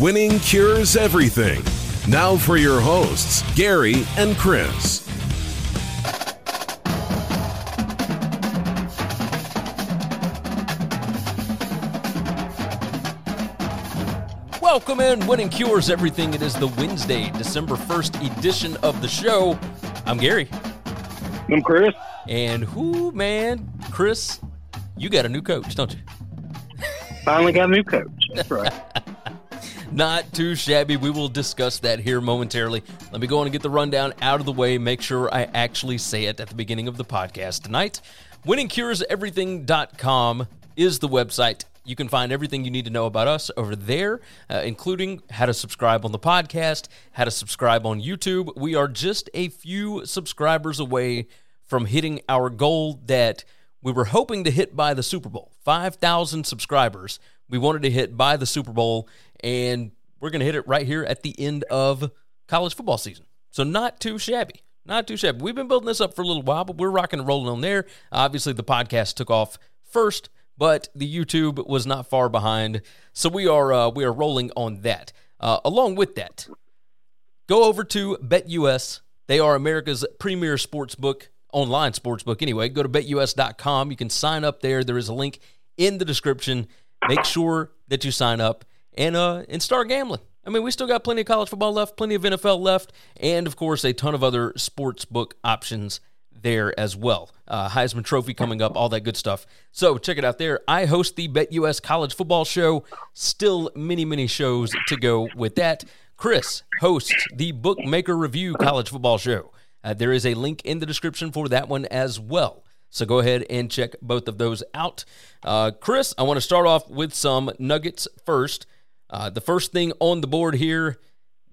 Winning cures everything. Now for your hosts, Gary and Chris. Welcome in, Winning Cures Everything. It is the Wednesday, December 1st edition of the show. I'm Gary. I'm Chris. And who, man, Chris, you got a new coach, don't you? Finally got a new coach. That's right. Not too shabby. We will discuss that here momentarily. Let me go on and get the rundown out of the way. Make sure I actually say it at the beginning of the podcast tonight. WinningCuresEverything.com is the website. You can find everything you need to know about us over there, uh, including how to subscribe on the podcast, how to subscribe on YouTube. We are just a few subscribers away from hitting our goal that we were hoping to hit by the Super Bowl 5,000 subscribers. We wanted to hit by the Super Bowl, and we're going to hit it right here at the end of college football season. So, not too shabby. Not too shabby. We've been building this up for a little while, but we're rocking and rolling on there. Obviously, the podcast took off first, but the YouTube was not far behind. So we are uh, we are rolling on that. Uh, along with that, go over to BetUS. They are America's premier sports book, online sports book anyway. Go to betus.com. You can sign up there. There is a link in the description. Make sure that you sign up and uh and start gambling. I mean, we still got plenty of college football left, plenty of NFL left, and of course a ton of other sports book options there as well. Uh, Heisman Trophy coming up, all that good stuff. So check it out there. I host the BetUS College Football Show. Still many, many shows to go with that. Chris hosts the Bookmaker Review College Football Show. Uh, there is a link in the description for that one as well. So go ahead and check both of those out. Uh, Chris, I want to start off with some nuggets first. Uh, the first thing on the board here,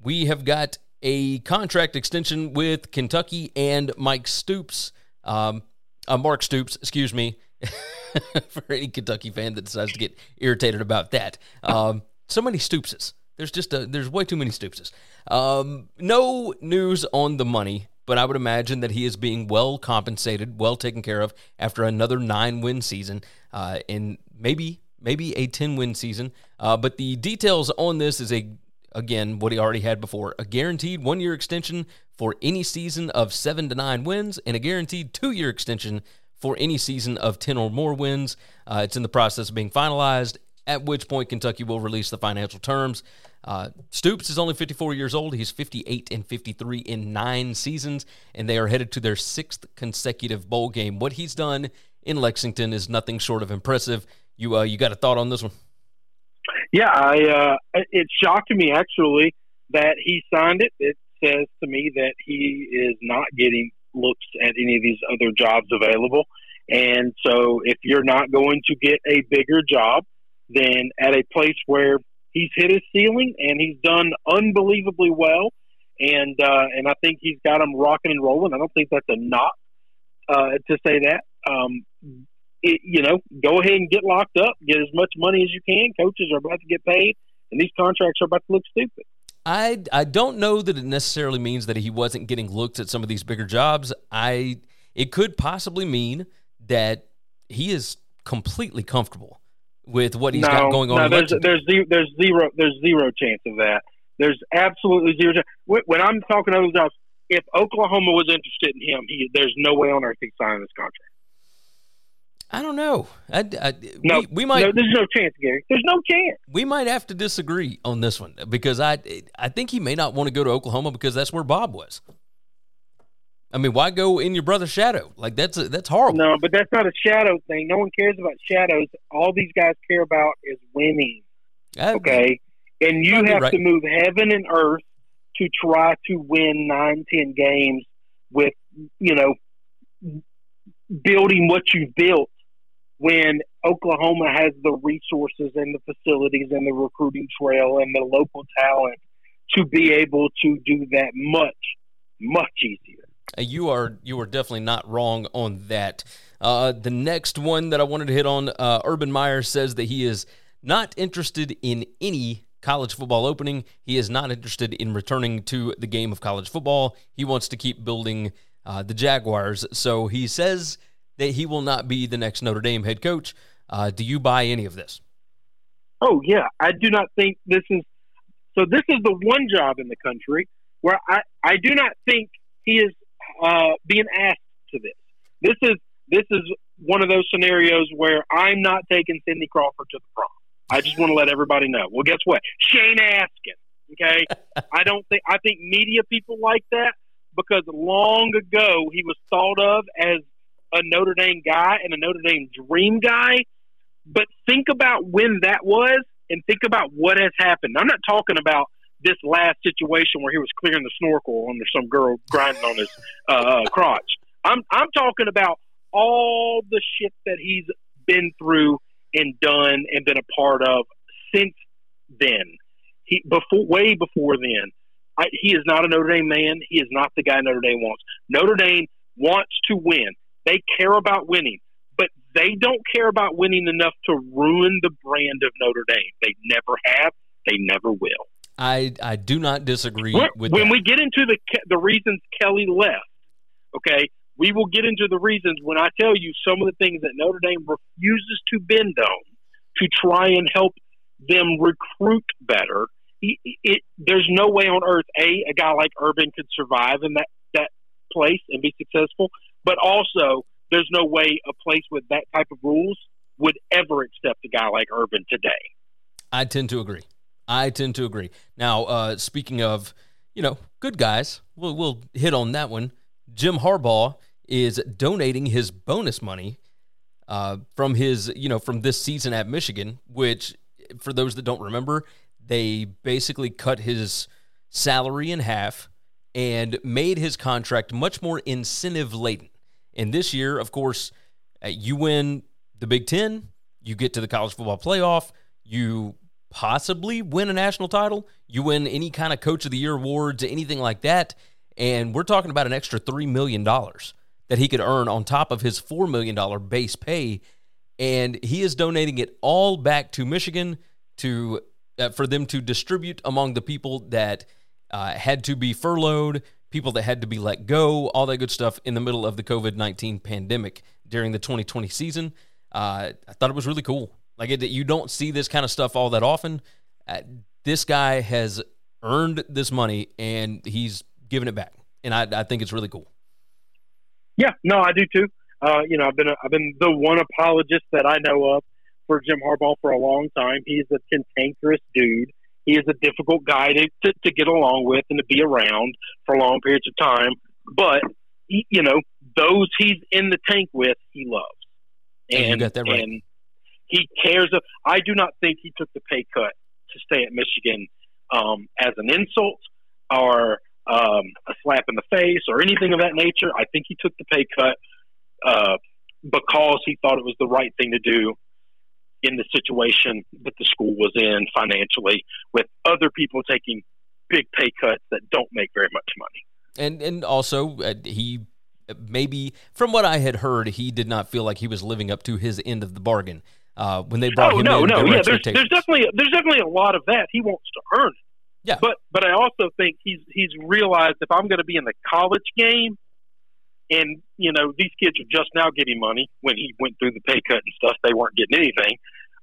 we have got a contract extension with Kentucky and Mike Stoops, um, uh, Mark Stoops, excuse me, for any Kentucky fan that decides to get irritated about that. Um, so many Stoopses. There's just a, there's way too many Stoopses. Um, no news on the money, but I would imagine that he is being well compensated, well taken care of after another nine win season, uh, and maybe maybe a ten win season. Uh, but the details on this is a again what he already had before a guaranteed one year extension for any season of seven to nine wins and a guaranteed two year extension for any season of 10 or more wins. Uh, it's in the process of being finalized, at which point Kentucky will release the financial terms. Uh, Stoops is only 54 years old. He's 58 and 53 in nine seasons, and they are headed to their sixth consecutive bowl game. What he's done in Lexington is nothing short of impressive. You, uh, you got a thought on this one? Yeah, I uh, it shocked me actually that he signed it. It says to me that he is not getting looks at any of these other jobs available. And so if you're not going to get a bigger job, then at a place where he's hit his ceiling and he's done unbelievably well, and uh, and I think he's got him rocking and rolling. I don't think that's a knock uh, to say that. Um, it, you know, go ahead and get locked up, get as much money as you can. Coaches are about to get paid, and these contracts are about to look stupid. I I don't know that it necessarily means that he wasn't getting looked at some of these bigger jobs. I it could possibly mean that he is completely comfortable with what he's no, got going on. No, there's there's zero, there's zero there's zero chance of that. There's absolutely zero. Chance. When I'm talking other jobs, if Oklahoma was interested in him, he, there's no way on earth he'd sign this contract. I don't know. I, I, No, we, we might No, there's no chance, Gary. There's no chance. we might have to disagree on this one because I I think he may not want to go to Oklahoma because that's where Bob was. I mean, why go in your brother's shadow? Like that's that's horrible. No, but that's not a shadow thing. No one cares about shadows. All these guys care about is winning. I- Okay, and you have right. to move heaven and earth to try to win nine, ten games with you know building what you've built when Oklahoma has the resources and the facilities and the recruiting trail and the local talent to be able to do that much, much easier. Uh, you are you are definitely not wrong on that. Uh, the next one that I wanted to hit on, uh, Urban Meyer says that he is not interested in any college football opening. He is not interested in returning to the game of college football. He wants to keep building uh, the Jaguars. So he says that he will not be the next Notre Dame head coach. Uh, do you buy any of this? Oh yeah, I do not think this is. So this is the one job in the country where I, I do not think he is uh, being asked to this. This is this is one of those scenarios where I'm not taking Cindy Crawford to the prom. I just want to let everybody know. Well, guess what? Shane Askin. Okay, I don't think I think media people like that because long ago he was thought of as a Notre Dame guy and a Notre Dame dream guy. But think about when that was and think about what has happened. I'm not talking about this last situation where he was clearing the snorkel under some girl grinding on his uh, uh, crotch. I'm I'm talking about all the shit that he's been through and done and been a part of since then. He before way before then. I, he is not a Notre Dame man. He is not the guy Notre Dame wants. Notre Dame wants to win. They care about winning, but they don't care about winning enough to ruin the brand of Notre Dame. They never have. They never will. I I do not disagree when, with when that. we get into the the reasons Kelly left. Okay, we will get into the reasons when I tell you some of the things that Notre Dame refuses to bend on to try and help them recruit better. It, it, there's no way on earth a a guy like Urban could survive in that that place and be successful. But also, there's no way a place with that type of rules would ever accept a guy like Urban today. I tend to agree. I tend to agree. Now, uh, speaking of, you know, good guys, we'll, we'll hit on that one. Jim Harbaugh is donating his bonus money uh, from his, you know, from this season at Michigan, which, for those that don't remember, they basically cut his salary in half and made his contract much more incentive laden. And this year, of course, uh, you win the Big Ten, you get to the college football playoff, you possibly win a national title, you win any kind of coach of the year awards, anything like that. And we're talking about an extra $3 million that he could earn on top of his $4 million base pay. And he is donating it all back to Michigan to uh, for them to distribute among the people that uh, had to be furloughed, people that had to be let go, all that good stuff in the middle of the COVID 19 pandemic during the 2020 season. Uh, I thought it was really cool. Like, it, you don't see this kind of stuff all that often. Uh, this guy has earned this money and he's giving it back. And I, I think it's really cool. Yeah, no, I do too. Uh, you know, I've been a, I've been the one apologist that I know of for Jim Harbaugh for a long time. He's a cantankerous dude. He is a difficult guy to, to, to get along with and to be around for long periods of time. But he, you know, those he's in the tank with, he loves. And, And you got that right. and he cares. Of, I do not think he took the pay cut to stay at Michigan um, as an insult or um, a slap in the face or anything of that nature. I think he took the pay cut uh, because he thought it was the right thing to do in the situation that the school was in financially, with other people taking big pay cuts that don't make very much money. and and also uh, he maybe from what I had heard, he did not feel like he was living up to his end of the bargain uh, when they brought Oh him no, in. no, were yeah. There's, there's definitely there's definitely a lot of that. He wants to earn it. Yeah. But but I also think he's he's realized if I'm going to be in the college game, and you know these kids are just now getting money when he went through the pay cut and stuff, they weren't getting anything.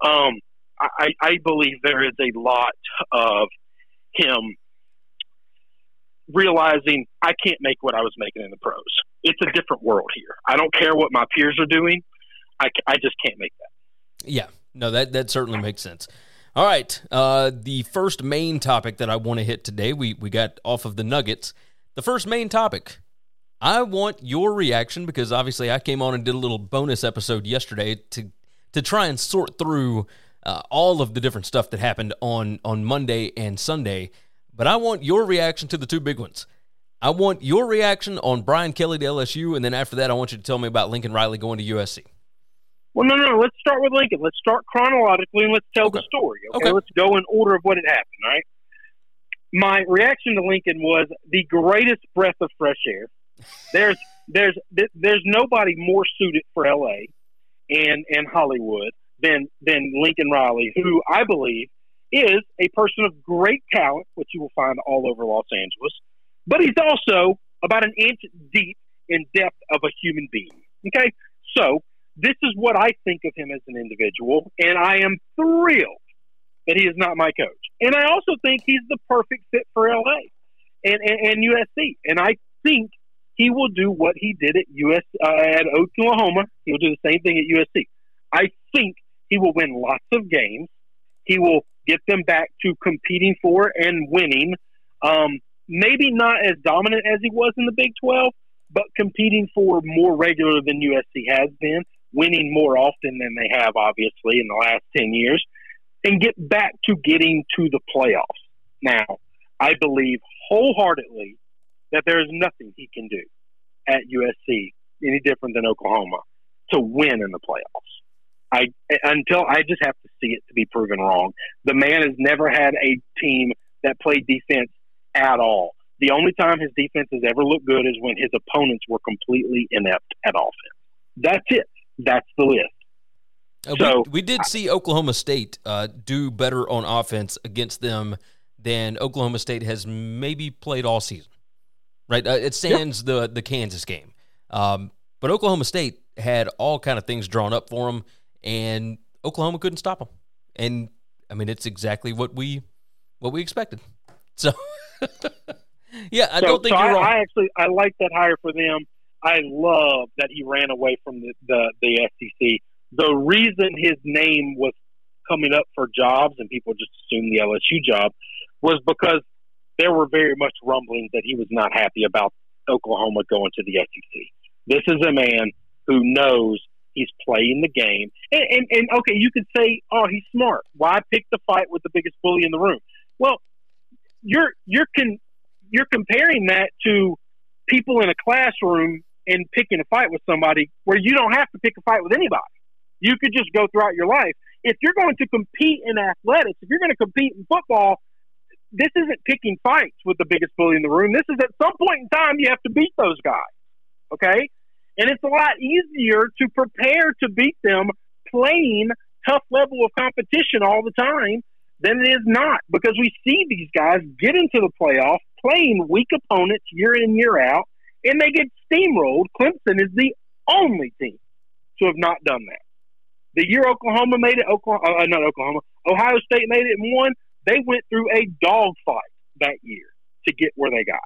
Um, I, I believe there is a lot of him realizing I can't make what I was making in the pros. It's a different world here. I don't care what my peers are doing. I, I just can't make that. Yeah, no, that that certainly makes sense. All right, uh, the first main topic that I want to hit today, we we got off of the Nuggets. The first main topic, I want your reaction because obviously I came on and did a little bonus episode yesterday to to try and sort through uh, all of the different stuff that happened on on Monday and Sunday. But I want your reaction to the two big ones. I want your reaction on Brian Kelly to LSU, and then after that, I want you to tell me about Lincoln Riley going to USC. Well, no, no, no. Let's start with Lincoln. Let's start chronologically and let's tell Okay. the story. Okay? Okay. let's go in order of what had happened. Right. My reaction to Lincoln was the greatest breath of fresh air. There's there's there's nobody more suited for LA and and Hollywood than than Lincoln Riley, who I believe is a person of great talent, which you will find all over Los Angeles. But he's also about an inch deep in depth of a human being. Okay, so this is what I think of him as an individual, and I am thrilled that he is not my coach. And I also think he's the perfect fit for LA and, and, and USC. And I think he will do what he did at US uh, at Oklahoma. He'll do the same thing at USC. I think he will win lots of games. He will get them back to competing for and winning. Um, maybe not as dominant as he was in the Big 12, but competing for more regular than USC has been, winning more often than they have, obviously, in the last 10 years, and get back to getting to the playoffs. Now, I believe wholeheartedly that there is nothing he can do at USC any different than Oklahoma to win in the playoffs. I until I just have to see it to be proven wrong. The man has never had a team that played defense at all. The only time his defense has ever looked good is when his opponents were completely inept at offense. That's it. That's the list. Uh, So- we, we did see Oklahoma State uh, do better on offense against them than Oklahoma State has maybe played all season. Right? Uh, it stands the the Kansas game, um, but Oklahoma State had all kind of things drawn up for them, and Oklahoma couldn't stop them. And I mean, it's exactly what we what we expected. So, yeah, I so, don't think so you're I, wrong. I actually I like that hire for them. I love that he ran away from the, the, the SEC. The reason his name was coming up for jobs and people just assumed the LSU job was because there were very much rumblings that he was not happy about Oklahoma going to the SEC. This is a man who knows he's playing the game. And, and, and okay, you could say, oh, he's smart. Why pick the fight with the biggest bully in the room? Well, you're you're con- you're comparing that to people in a classroom and picking a fight with somebody where you don't have to pick a fight with anybody. You could just go throughout your life. If you're going to compete in athletics, if you're going to compete in football, this isn't picking fights with the biggest bully in the room. This is at some point in time you have to beat those guys. Okay? And it's a lot easier to prepare to beat them playing tough level of competition all the time than it is not because we see these guys get into the playoff playing weak opponents year in year out and they get steamrolled. Clemson is the only team to have not done that. The year Oklahoma made it, Oklahoma, uh, not Oklahoma, Ohio State made it and won, they went through a dogfight that year to get where they got.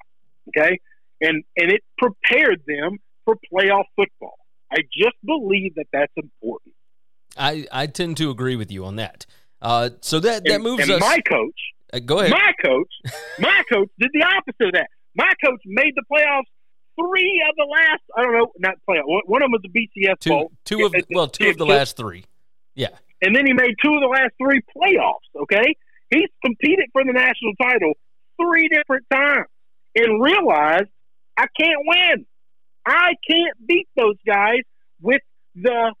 Okay? And and it prepared them for playoff football. I just believe that that's important. I, I tend to agree with you on that. Uh, so that that and, moves and us. my coach uh, go ahead. My coach, my coach did the opposite of that. My coach made the playoffs three of the last. I don't know, not playoff. One one of them was the BCS two bowl. two of well two of the last three. Yeah. and then he made two of the last three playoffs. Okay, he's competed for the national title three different times and realized I can't win. I can't beat those guys with the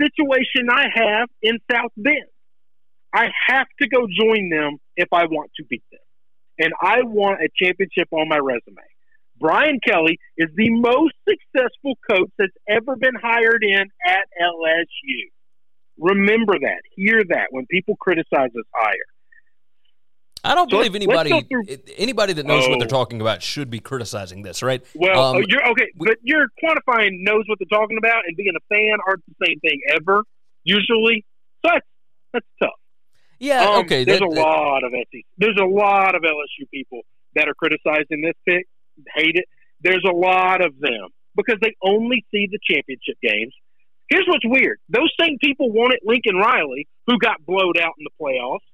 situation I have in South Bend. I have to go join them if I want to beat them. And I want a championship on my resume. Brian Kelly is the most successful coach that's ever been hired in at LSU. Remember that. Hear that when people criticize us hire. I don't So believe anybody anybody that knows what they're Oh. talking about should be criticizing this, right? Well, Um, uh, you're okay, we- but you're quantifying knows what they're talking about and being a fan aren't the same thing ever, usually. So that's that's tough. Yeah, Um, okay. There's that- a that- lot of SEC. There's a lot of LSU people that are criticizing this pick, hate it. There's a lot of them because they only see the championship games. Here's what's weird: those same people wanted Lincoln Riley, who got blowed out in the playoffs,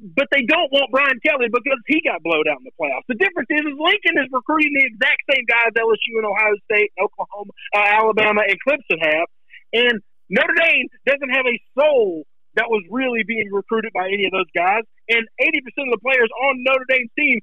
but they don't want Brian Kelly because he got blowed out in the playoffs. The difference is, is Lincoln is recruiting the exact same guys LSU and Ohio State, and Oklahoma, uh, Alabama, and Clemson have, and Notre Dame doesn't have a soul that was really being recruited by any of those guys. And 80% of the players on Notre Dame's team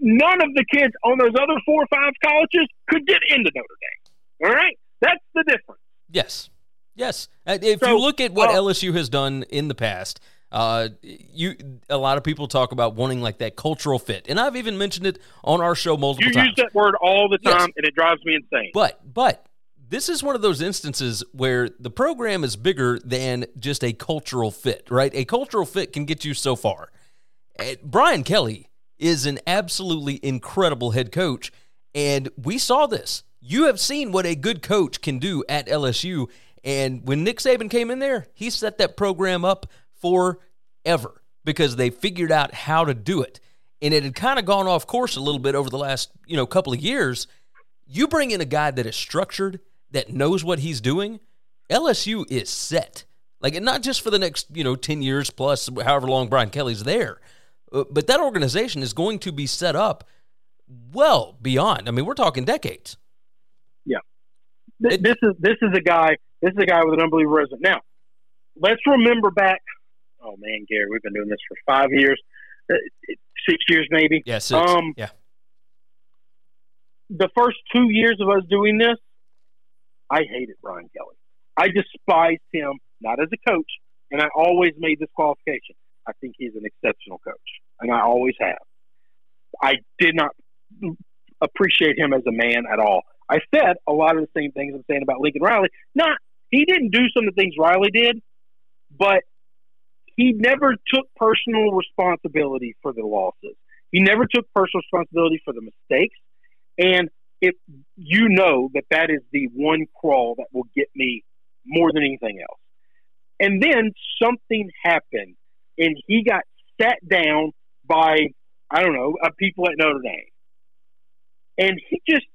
none of the kids on those other four or five colleges could get into Notre Dame. All right, that's the difference. Yes, yes. Uh, If So, you look at what uh, LSU has done in the past, uh, you a lot of people talk about wanting like that cultural fit, and I've even mentioned it on our show multiple You times. You use that word all the Yes. time, and it drives me insane. But but this is one of those instances where the program is bigger than just a cultural fit, right? A cultural fit can get you so far. Uh, Brian Kelly is an absolutely incredible head coach, and we saw this. You have seen what a good coach can do at LSU, and when Nick Saban came in there, he set that program up forever because they figured out how to do it. And it had kind of gone off course a little bit over the last, you know, couple of years. You bring in a guy that is structured, that knows what he's doing, LSU is set. Like, and not just for the next, you know, 10 years plus, however long Brian Kelly's there, uh, but that organization is going to be set up well beyond. I mean, we're talking decades. Th- It- this is this is a guy. This is a guy with an unbelievable resume. Now, let's remember back. Oh man, Gary, we've been doing this for five years, uh, six years maybe. Yeah, six. Um, yeah. the first two years of us doing this, I hated Brian Kelly. I despised him, not as a coach, and I always made this qualification. I think he's an exceptional coach, and I always have. I did not appreciate him as a man at all. I said a lot of the same things I'm saying about Lincoln Riley. Not he didn't do some of the things Riley did, but he never took personal responsibility for the losses. He never took personal responsibility for the mistakes. And if you know that that is the one crawl that will get me more than anything else. And then something happened and he got sat down by, I don't know, uh, people at Notre Dame. And he just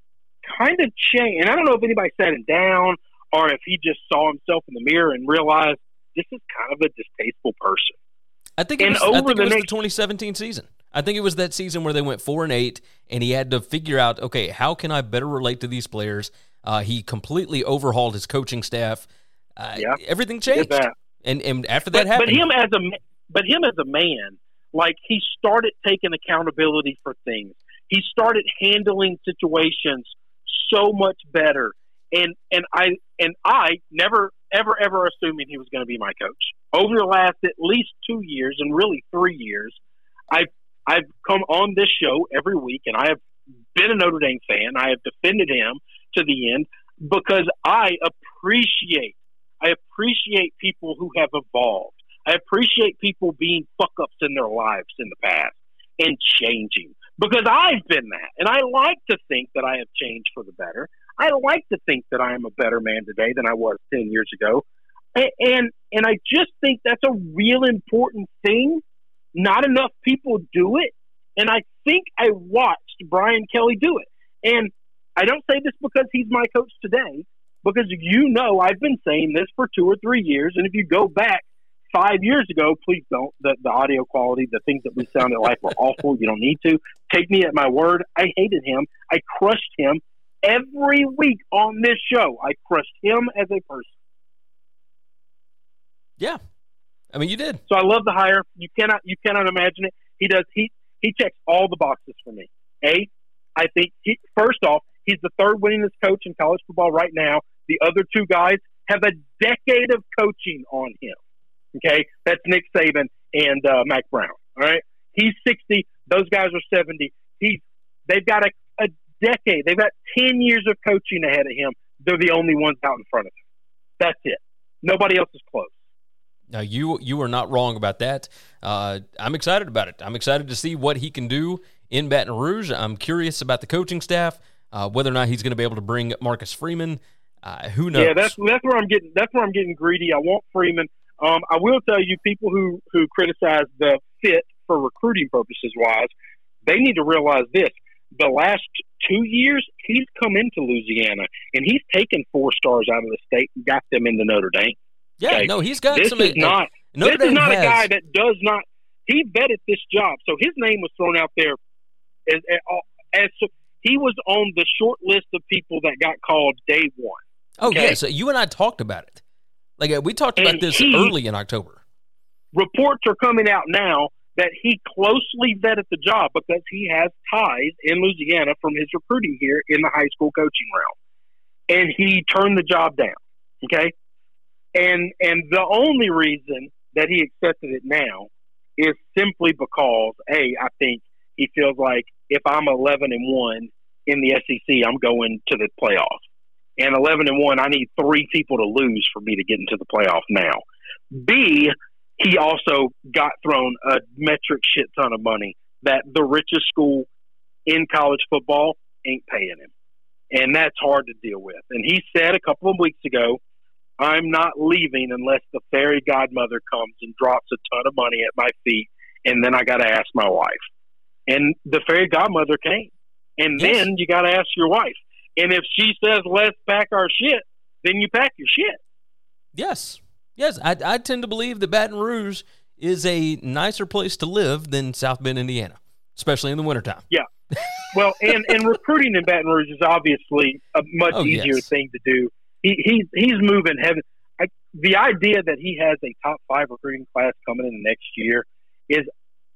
kind of changed. And I don't know if anybody sat him down or if he just saw himself in the mirror and realized this is kind of a distasteful person. I think it and was, I over think the it was next- the 2017 season. I think it was that season where they went four and eight, and he had to figure out, okay, how can I better relate to these players? Uh, he completely overhauled his coaching staff. Uh, Yeah. everything changed, and and after that but, happened, but him as a but him as a man, like he started taking accountability for things. He started handling situations so much better. And and I and I never ever ever assuming he was going to be my coach. Over the last at least two years and really three years, I've I've come on this show every week and I have been a Notre Dame fan. I have defended him to the end because I appreciate I appreciate people who have evolved. I appreciate people being fuck ups in their lives in the past and changing because I've been that. And I like to think that I have changed for the better. I like to think that I am a better man today than I was 10 years ago. A- And, and I just think that's a real important thing. Not enough people do it. And I think I watched Brian Kelly do it. And I don't say this because he's my coach today, because you know I've been saying this for two or three years. And if you go back five years ago, please don't. The, the audio quality, the things that we sounded like were awful. You don't need to. Take me at my word. I hated him. I crushed him every week on this show. I crushed him as a person. yeah. I mean, you did. So I love the hire. You cannot you cannot imagine it. He does he he checks all the boxes for me. A, I think he, first off, he's the third winningest coach in college football right now. The other two guys have a decade of coaching on him. Okay, that's Nick Saban and uh, Mack Brown. All right, he's sixty. Those guys are seventy. He's they've got a, a decade. They've got ten years of coaching ahead of him. They're the only ones out in front of him. That's it. Nobody else is close. Now you you are not wrong about that. Uh, I'm excited about it. I'm excited to see what he can do in Baton Rouge. I'm curious about the coaching staff, uh, whether or not he's going to be able to bring Marcus Freeman. Uh, who knows? Yeah, that's that's where I'm getting. That's where I'm getting greedy. I want Freeman. Um, I will tell you, people who who criticize the fit for recruiting purposes wise, they need to realize this: the last two years, he's come into Louisiana and he's taken four stars out of the state and got them into Notre Dame. yeah. okay. No, he's got this some. is not. Notre this is not has, a guy that does not. He vetted this job, so his name was thrown out there as, as, as he was on the short list of people that got called day one. Oh okay. yeah. So you and I talked about it. Like uh, we talked about this he- early in October. reports are coming out now that he closely vetted the job because he has ties in Louisiana from his recruiting here in the high school coaching realm. And he turned the job down. Okay. And and the only reason that he accepted it now is simply because, A, I think he feels like if I'm 11 and one in the SEC, I'm going to the playoffs. And 11 and one, I need three people to lose for me to get into the playoff now. B, he also got thrown a metric shit ton of money that the richest school in college football ain't paying him. And that's hard to deal with. And he said a couple of weeks ago, I'm not leaving unless the fairy godmother comes and drops a ton of money at my feet, and then I got to ask my wife. And the fairy godmother came. And Yes. then you got to ask your wife. And if she says, let's pack our shit, then you pack your shit. Yes. Yes. I, I tend to believe that Baton Rouge is a nicer place to live than South Bend, Indiana, especially in the wintertime. Yeah. Well, and, and recruiting in Baton Rouge is obviously a much Oh, easier yes. thing to do. He, he's he's moving heaven. I, the idea that he has a top five recruiting class coming in next year is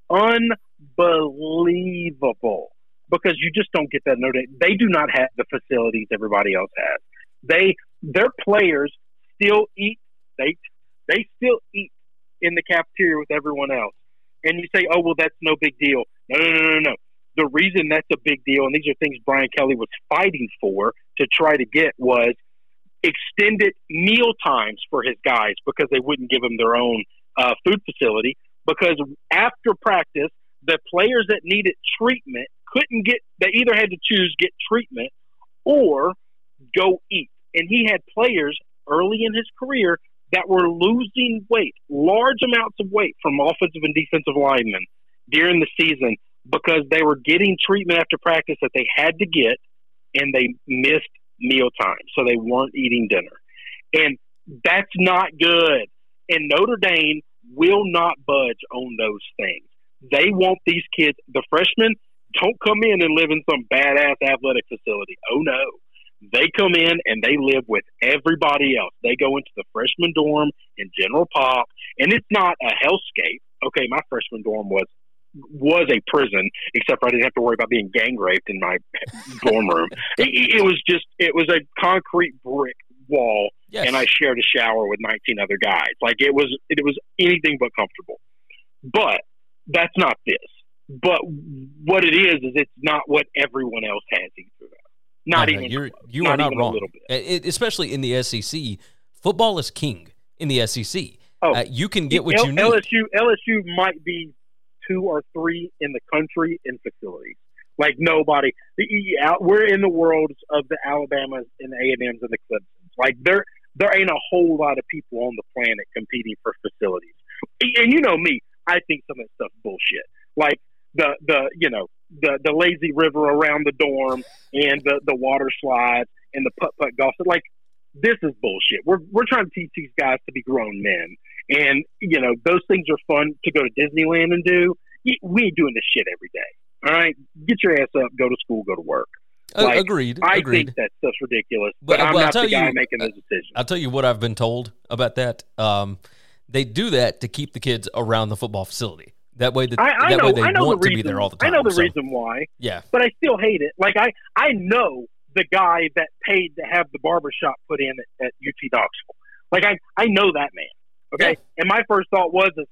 unbelievable because you just don't get that. No, they do not have the facilities everybody else has. They their players still eat. They they still eat in the cafeteria with everyone else. And you say, oh well, that's no big deal. No, no, no, no, no the reason that's a big deal, and these are things Brian Kelly was fighting for to try to get, was extended meal times for his guys because they wouldn't give them their own uh, food facility. Because after practice, the players that needed treatment couldn't get, they either had to choose get treatment or go eat. And he had players early in his career that were losing weight, large amounts of weight from offensive and defensive linemen during the season because they were getting treatment after practice that they had to get and they missed meal time. So they weren't eating dinner. And that's not good. And Notre Dame will not budge on those things. They want these kids, the freshmen, don't come in and live in some badass athletic facility. Oh no. They come in and they live with everybody else. They go into the freshman dorm in General Pop, and it's not a hellscape. Okay, my freshman dorm was was a prison, except for I didn't have to worry about being gang raped in my dorm room. It, it was just it was a concrete brick wall, Yes. and I shared a shower with 19 other guys. Like it was it was anything but comfortable. But that's not this. But what it is is it's not what everyone else has either. Not even you're you Not are not wrong. little bit. It- especially in the SEC, football is king in the SEC. Oh, Uh, you can get what L- you need. LSU LSU might be two or three in the country in facilities. Like nobody, the, we're in the worlds of the Alabamas and the A and M's and the Clemson's. Like there, there ain't a whole lot of people on the planet competing for facilities. And you know me, I think some of that stuff's bullshit. Like the the you know the the lazy river around the dorm and the the water slide and the putt putt golf. Like this is bullshit. We're we're trying to teach these guys to be grown men, and you know those things are fun to go to Disneyland and do. We ain't doing this shit every day. All right, get your ass up, go to school, go to work. Like, agreed. I agreed. think that stuff's ridiculous, But- but, I'm not tell the guy you, making those decisions. I'll tell you what I've been told about that. Um, they do that to keep the kids around the football facility. That way, that, I, I that know, way they I know want the to be there all the time. I know the So, reason why, Yeah, but I still hate it. Like I, I know the guy that paid to have the barber shop put in at, at UT Knoxville. Like I, I know that man. Okay, Yeah. and my first thought was, is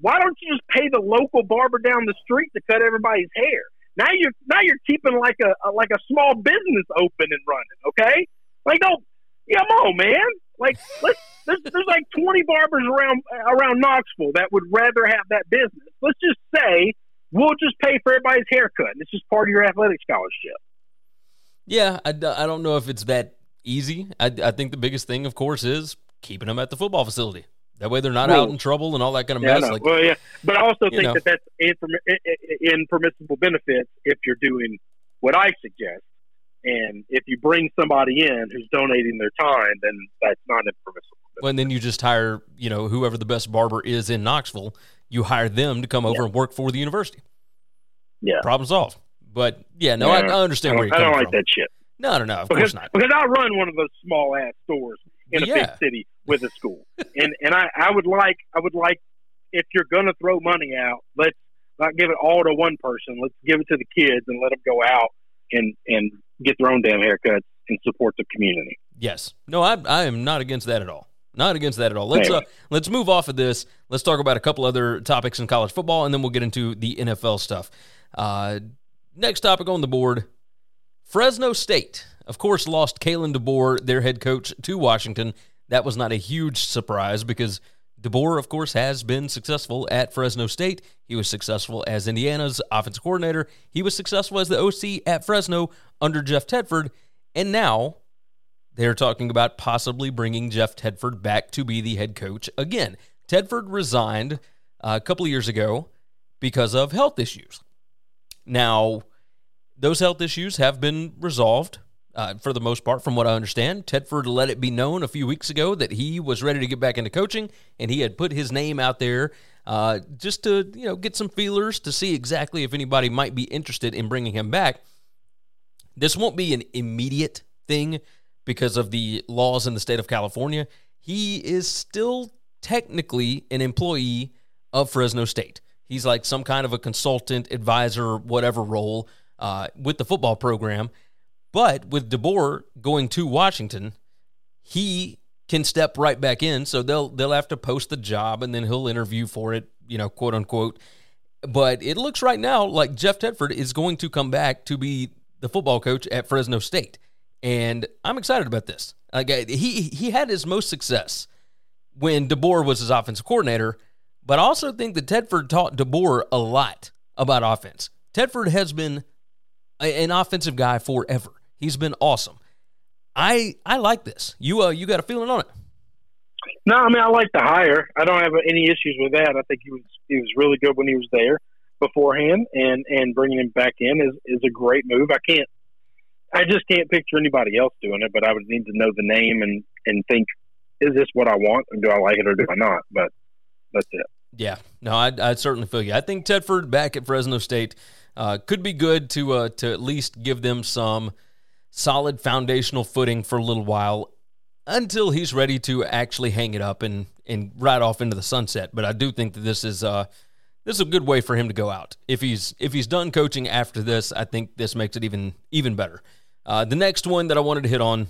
why don't you just pay the local barber down the street to cut everybody's hair? Now you're now you're keeping like a, a like a small business open and running. Okay, like don't, yeah, come on, man. Like let's there's, there's like 20 barbers around around Knoxville that would rather have that business. Let's just say we'll just pay for everybody's haircut. And it's just part of your athletic scholarship. yeah. I don't know if it's that easy. I, I think the biggest thing, of course, is keeping them at the football facility. That way, they're not out in trouble and all that kind of Yeah, mess. Like, well, yeah, but I also think know. that that's in, i- i- impermissible benefits if you're doing what I suggest. And if you bring somebody in who's donating their time, then that's not impermissible. Well, and then you just hire, you know, whoever the best barber is in Knoxville, you hire them to come over and work for the university. Yeah. Problem solved. But yeah, no, I, Yeah. I understand I where you're I don't from. like that shit. No, no, no, of because, course not. because I run one of those small ass stores in a Yeah. big city with a school, and and I, I would like I would like if you're gonna throw money out, let's not give it all to one person. Let's give it to the kids and let them go out and and get their own damn haircuts and support the community. Yes. No, I, I am not against that at all. Not against that at all. Let's uh, let's move off of this. Let's talk about a couple other topics in college football, and then we'll get into the NFL stuff. Uh, next topic on the board: Fresno State, of course, lost Kalen DeBoer, their head coach, to Washington. That was not a huge surprise because DeBoer, of course, has been successful at Fresno State. He was successful as Indiana's offensive coordinator. He was successful as the OC at Fresno under Jeff Tedford. And now they're talking about possibly bringing Jeff Tedford back to be the head coach again. Tedford resigned uh, a couple of years ago because of health issues. Now, those health issues have been resolved uh, for the most part, from what I understand. Tedford let it be known a few weeks ago that he was ready to get back into coaching, and he had put his name out there uh, just to you know get some feelers to see exactly if anybody might be interested in bringing him back. This won't be an immediate thing because of the laws in the state of California. He is still technically an employee of Fresno State. He's like some kind of a consultant, advisor, whatever role uh, with the football program. But with DeBoer going to Washington, he can step right back in. So they'll they'll have to post the job and then he'll interview for it, you know, quote unquote. But it looks right now like Jeff Tedford is going to come back to be the football coach at Fresno State, and I'm excited about this. Like he he had his most success when DeBoer was his offensive coordinator, but I also think that Tedford taught DeBoer a lot about offense. Tedford has been a, an offensive guy forever. He's been awesome. I I like this. You uh you got a feeling on it? No, I mean I like the hire. I don't have any issues with that. I think he was he was really good when he was there beforehand, and and bringing him back in is is a great move. I can't, I just can't picture anybody else doing it. But I would need to know the name and and think, is this what I want, and do I like it or do I not? But that's it. Yeah, no, I I certainly feel you. I think Tedford back at Fresno State uh, could be good to uh, to at least give them some solid foundational footing for a little while until he's ready to actually hang it up and and ride off into the sunset. But I do think that this is uh this is a good way for him to go out. If he's if he's done coaching after this, I think this makes it even even better. Uh, the next one that I wanted to hit on,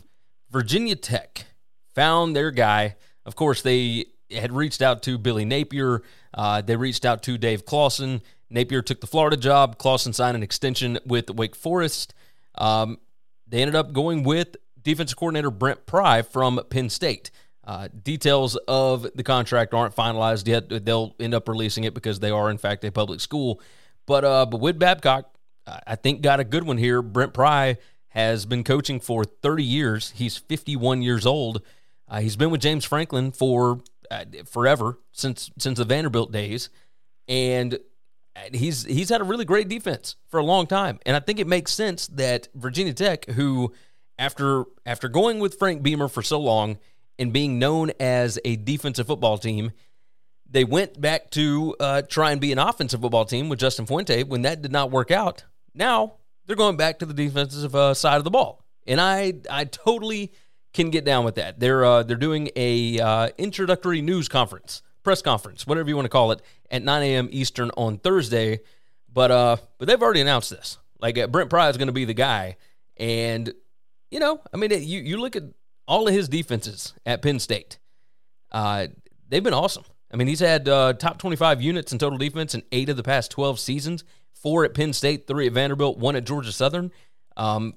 Virginia Tech found their guy. Of course, they had reached out to Billy Napier. Uh, they reached out to Dave Clawson. Napier took the Florida job. Clawson signed an extension with Wake Forest. Um, they ended up going with defensive coordinator Brent Pry from Penn State. Uh, details of the contract aren't finalized yet. They'll end up releasing it because they are, in fact, a public school. But uh, but Whit Babcock, I think, got a good one here. Brent Pry has been coaching for 30 years. He's 51 years old. Uh, he's been with James Franklin for uh, forever since since the Vanderbilt days, and he's he's had a really great defense for a long time. And I think it makes sense that Virginia Tech, who after after going with Frank Beamer for so long and being known as a defensive football team, they went back to uh, try and be an offensive football team with Justin Fuente. When that did not work out, now they're going back to the defensive uh, side of the ball, and I I totally can get down with that. They're uh, they're doing a uh, introductory news conference, press conference, whatever you want to call it, at 9 a.m. Eastern on Thursday. But uh, but they've already announced this. Like uh, Brent Pry is going to be the guy, and you know, I mean, you you look at all of his defenses at Penn State. Uh, they've been awesome. I mean, he's had uh, top 25 units in total defense in eight of the past 12 seasons. Four at Penn State, three at Vanderbilt, one at Georgia Southern. Um,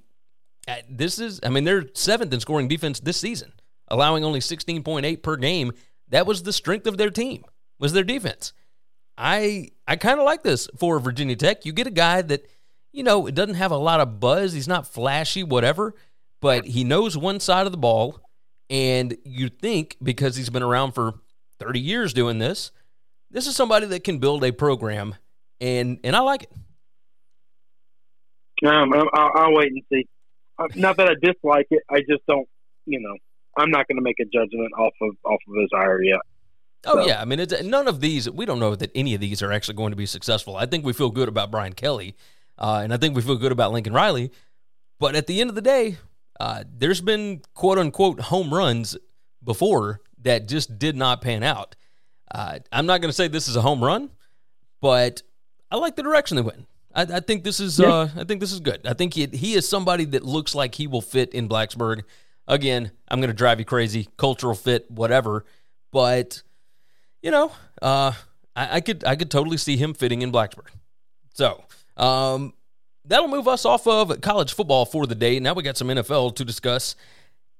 this is, I mean, they're seventh in scoring defense this season, allowing only 16.8 per game. That was the strength of their team, was their defense. I I kind of like this for Virginia Tech. You get a guy that, you know, it doesn't have a lot of buzz. He's not flashy, whatever, but he knows one side of the ball. And you think because he's been around for 30 years doing this, this is somebody that can build a program, and and I like it. Um, I'll, I'll wait and see. Uh, not that I dislike it, I just don't. You know, I'm not going to make a judgment off of off of his hire yet. Oh so. yeah, I mean, it's, none of these. We don't know that any of these are actually going to be successful. I think we feel good about Brian Kelly, uh, and I think we feel good about Lincoln Riley. But at the end of the day, uh, there's been quote unquote home runs before that just did not pan out. Uh, I'm not going to say this is a home run, but I like the direction they went. I, I think this is Yeah. uh, I think this is good. I think he, he is somebody that looks like he will fit in Blacksburg. Again, I'm going to drive you crazy, cultural fit, whatever. But you know, uh, I, I could I could totally see him fitting in Blacksburg. So um, that'll move us off of college football for the day. Now we got some NFL to discuss.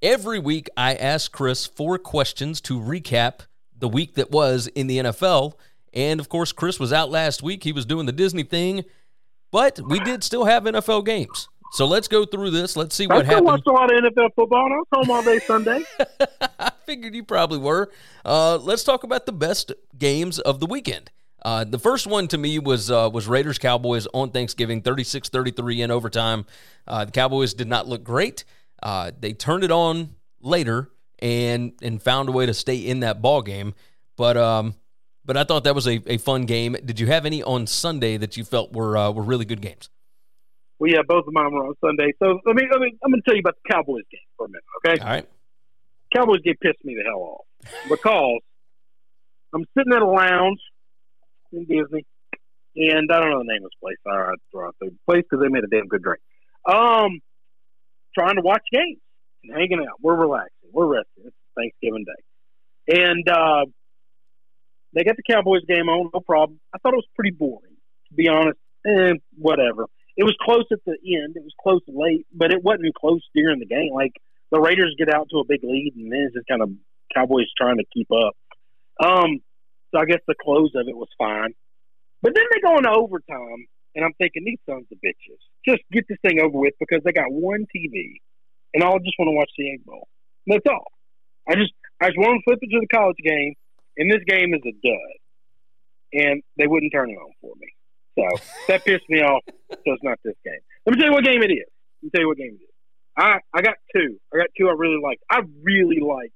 Every week, I ask Chris four questions to recap the week that was in the NFL. And of course, Chris was out last week. He was doing the Disney thing, but we did still have NFL games. So let's go through this. Let's see I what happened. watched a lot of NFL football, I was home all day Sunday. Figured you probably were. Uh, let's talk about the best games of the weekend. Uh, the first one to me was uh, was Raiders Cowboys on Thanksgiving, 36-33 in overtime. Uh, the Cowboys did not look great. Uh, they turned it on later and and found a way to stay in that ball game. But um, but I thought that was a, a fun game. Did you have any on Sunday that you felt were uh, were really good games? well, yeah, both of mine were on Sunday. So let me, let me, I'm going to tell you about the Cowboys game for a minute, okay? All right. Cowboys game pissed me the hell off because I'm sitting at a lounge in Disney, and I don't know the name of this place. All right, throw out the place because they made a damn good drink. Um, trying to watch games and hanging out. We're relaxing. We're resting. It's Thanksgiving Day, and uh, they got the Cowboys game on. No problem. I thought it was pretty boring, to be honest. Eh, whatever. It was close at the end. It was close late, but it wasn't close during the game. Like the Raiders get out to a big lead, and then it's just kind of Cowboys trying to keep up. Um, so I guess the close of it was fine. But then they go into overtime, and I'm thinking these sons of bitches just get this thing over with because they got one TV, and I just want to watch the Egg Bowl. That's all. I just I just want to flip it to the college game, and this game is a dud, and they wouldn't turn it on for me. So that pissed me off. So it's not this game. Let me tell you what game it is. Let me tell you what game it is. I I got two. I got two I really liked. I really liked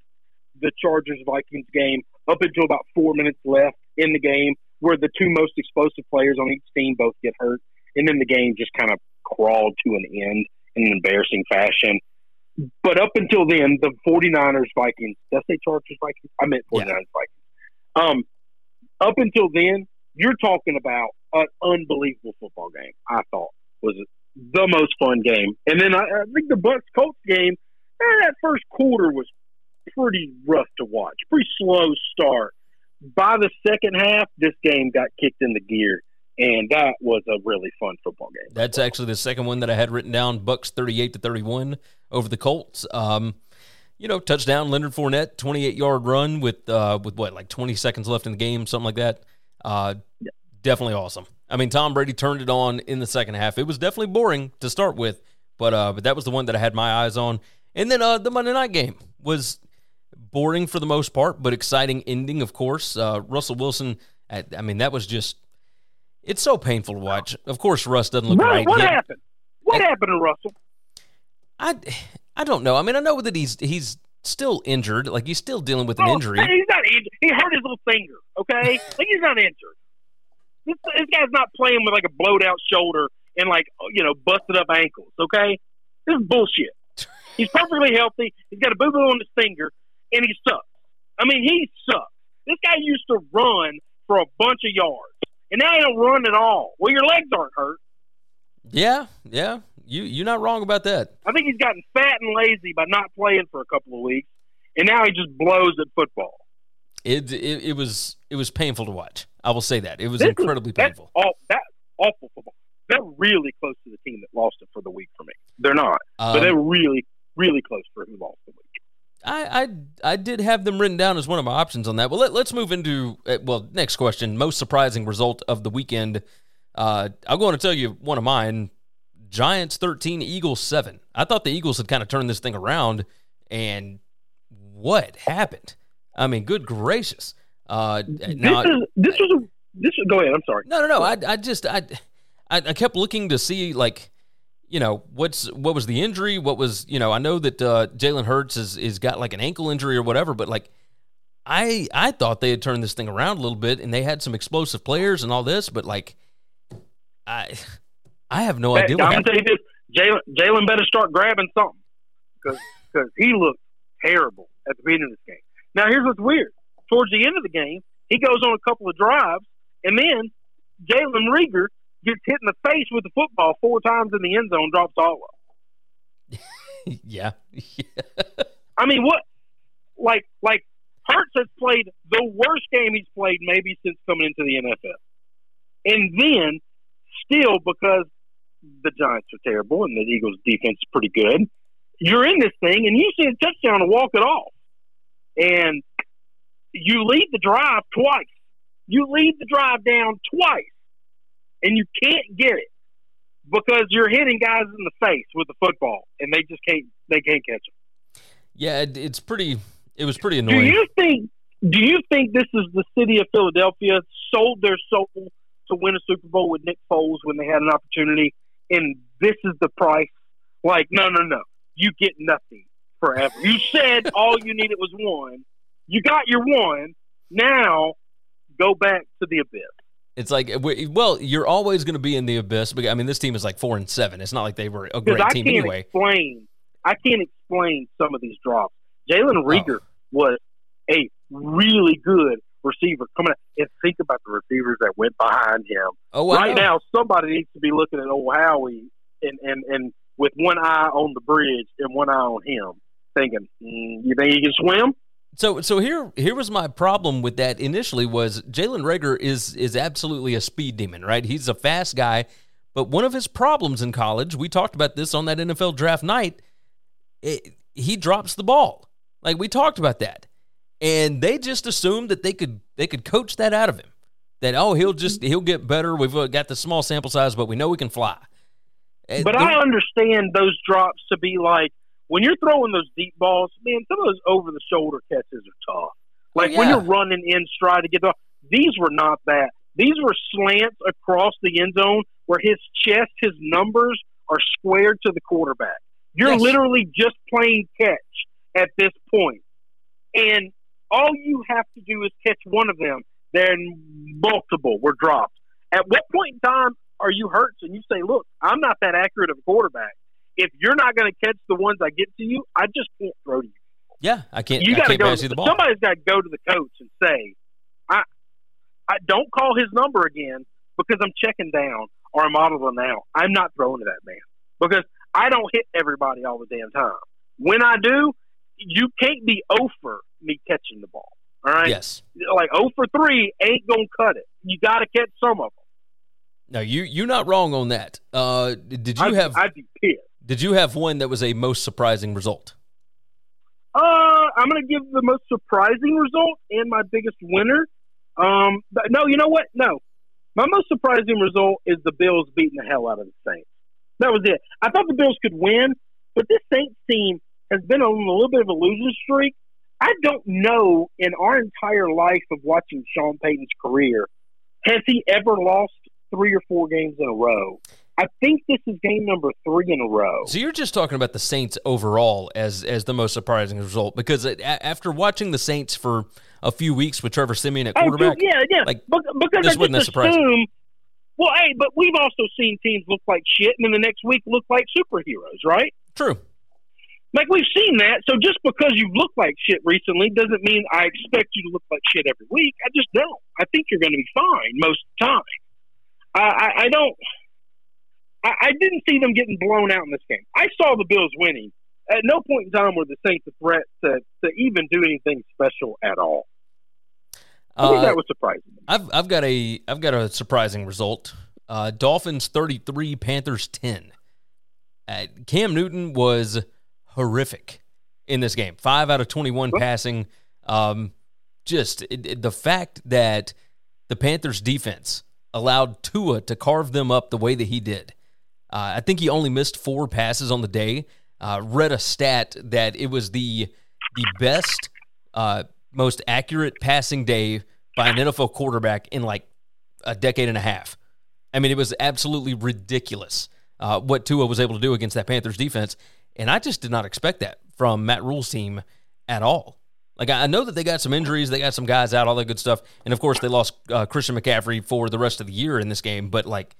the Chargers Vikings game up until about four minutes left in the game, where the two most explosive players on each team both get hurt, and then the game just kind of crawled to an end in an embarrassing fashion. But up until then, the 49ers Vikings, did I say Chargers Vikings? I meant 49ers Vikings. Um, up until then, you're talking about an unbelievable football game. I thought was the most fun game, and then I, I think the Bucks Colts game. eh, that first quarter was pretty rough to watch, pretty slow start. By the second half, this game got kicked in the gear, and that was a really fun football game. That's actually the second one that I had written down. Bucks thirty-eight to thirty-one over the Colts. Um, you know, touchdown Leonard Fournette, twenty-eight yard run with uh, with what like twenty seconds left in the game, something like that. Uh, Definitely awesome. I mean, Tom Brady turned it on in the second half. It was definitely boring to start with, but uh, but that was the one that I had my eyes on. And then uh, the Monday night game was boring for the most part, but exciting ending, of course. Uh, Russell Wilson. I, I mean, that was just. It's so painful to watch. Of course, Russ doesn't look What, right. what had- happened? What happened to Russell? I I don't know. I mean, I know that he's he's still injured. Like he's still dealing with an Oh, injury. he's not injured. He hurt his little finger. Okay, like he's not injured. This, this guy's not playing with like a blowed out shoulder and like you know busted up ankles. Okay, this is bullshit. He's perfectly healthy. He's got a boo boo on his finger, and he sucks. I mean, he sucks. This guy used to run for a bunch of yards, and now he don't run at all. Well, your legs aren't hurt. Yeah, yeah. You you're not wrong about that. I think he's gotten fat and lazy by not playing for a couple of weeks, and now he just blows at football. It, it it was it was painful to watch. I will say that it was This is- incredibly that's painful. All, that's awful football. They're really close to the team that lost it for the week for me. They're not, but Um, they're really, really close for who lost the week. I, I I did have them written down as one of my options on that. Well, let, let's move into uh, well next question. Most surprising result of the weekend. Uh, I'm going to tell you one of mine. Giants 13, Eagles 7. I thought the Eagles had kind of turned this thing around, and what happened? I mean, good gracious. Uh, now, this is this was a this. Is, go ahead. I'm sorry. No, no, no. I, I just, I, I, I kept looking to see like, you know, what's what was the injury? What was, you know, I know that uh, Jalen Hurts is is got like an ankle injury or whatever, but like, I I thought they had turned this thing around a little bit and they had some explosive players and all this, but like, I I have no Hey, idea I'm what gonna happened. tell you this: Jalen Jalen better start grabbing something because because he looked terrible at the beginning of this game. Now here's what's weird: towards the end of the game, he goes on a couple of drives, and then Jalen Reagor gets hit in the face with the football four times in the end zone, drops all of. yeah. I mean, what? Like, like Hurts has played the worst game he's played maybe since coming into the NFL, and then still because the Giants are terrible and the Eagles' defense is pretty good, you're in this thing and you see a touchdown and walk it off, and you lead the drive twice. You lead the drive down twice, and you can't get it because you're hitting guys in the face with the football, and they just can't they can't catch them. Yeah, it, it's pretty. It was pretty annoying. Do you think? Do you think this is the city of Philadelphia sold their soul to win a Super Bowl with Nick Foles when they had an opportunity, and this is the price? Like, no, no, no. You get nothing forever. You said all you needed was one. You got your one. Now go back to the abyss. It's like, well, you're always going to be in the abyss. But I mean, this team is like four and seven. It's not like they were a great I team can't anyway. explain. I can't explain some of these drops. Jalen oh. Reagor was a really good receiver coming out. And think about the receivers that went behind him. Oh, wow. right now, somebody needs to be looking at old Howie and, and, and with one eye on the bridge and one eye on him, thinking, mm, "You think he can swim?" So so here here was my problem with that initially was Jalen Reagor is is absolutely a speed demon, right? He's a fast guy, but one of his problems in college, we talked about this on that NFL draft night, it, he drops the ball. Like we talked about that. And they just assumed that they could they could coach that out of him. That oh, he'll just he'll get better. We've uh, got the small sample size, but we know we can fly. And But the- I understand those drops to be like when you're throwing those deep balls, man. Some of those over the shoulder catches are tough. Oh, like when yeah. you're running in stride to get the. These were not that. These were slants across the end zone where his chest, his numbers are squared to the quarterback. You're Yes. literally just playing catch at this point. And all you have to do is catch one of them. Then multiple were dropped. At what point in time are you hurt and you say, look, I'm not that accurate of a quarterback. If you're not going to catch the ones I get to you, I just can't throw to you. yeah, I can't You got to go. the ball. Somebody's got to go to the coach and say, I, I don't call his number again because I'm checking down or I'm audible now. I'm not throwing to that man because I don't hit everybody all the damn time. When I do, you can't be over me catching the ball. All right. Yes. Like 0 for 3 ain't going to cut it. You got to catch some of them. No, you you're not wrong on that. Uh, did you I'd, have I'd be pissed. Did you have one that was a most surprising result? Uh, I'm going to give the most surprising result and my biggest winner. Um, no, you know what? No, my most surprising result is the Bills beating the hell out of the Saints. That was it. I thought the Bills could win, but this Saints team has been on a little bit of a losing streak. I don't know in our entire life of watching Sean Payton's career, has he ever lost three or four games in a row? I think this is game number three in a row. So you're just talking about the Saints overall as as the most surprising result because it, a- after watching the Saints for a few weeks with Trevor Siemian at Oh, quarterback, dude, yeah, yeah. like, Bec- because this I wasn't surprising. assume. Well, hey, but we've also seen teams look like shit, and then the next week look like superheroes, right? true. Like we've seen that. So just because you look like shit recently doesn't mean I expect you to look like shit every week. I just don't. I think you're going to be fine most of the time. I, I, I don't. I, I didn't see them getting blown out in this game. I saw the Bills winning. At no point in time were the Saints a threat to, to even do anything special at all. I think Uh, that was surprising. I've I've got a I've got a surprising result. Uh, Dolphins 33, Panthers 10. Uh, Cam Newton was horrific in this game. Five out of 21 passing. Um, just it, it- the fact that the Panthers defense allowed Tua to carve them up the way that he did. Uh, I think he only missed four passes on the day. Uh, read a stat that it was the the best, uh, most accurate passing day by an NFL quarterback in like a decade and a half. I mean, it was absolutely ridiculous uh, what Tua was able to do against that Panthers defense, and I just did not expect that from Matt Rhule's team at all. Like I know that they got some injuries, they got some guys out, all that good stuff, and of course they lost uh, Christian McCaffrey for the rest of the year in this game. But like,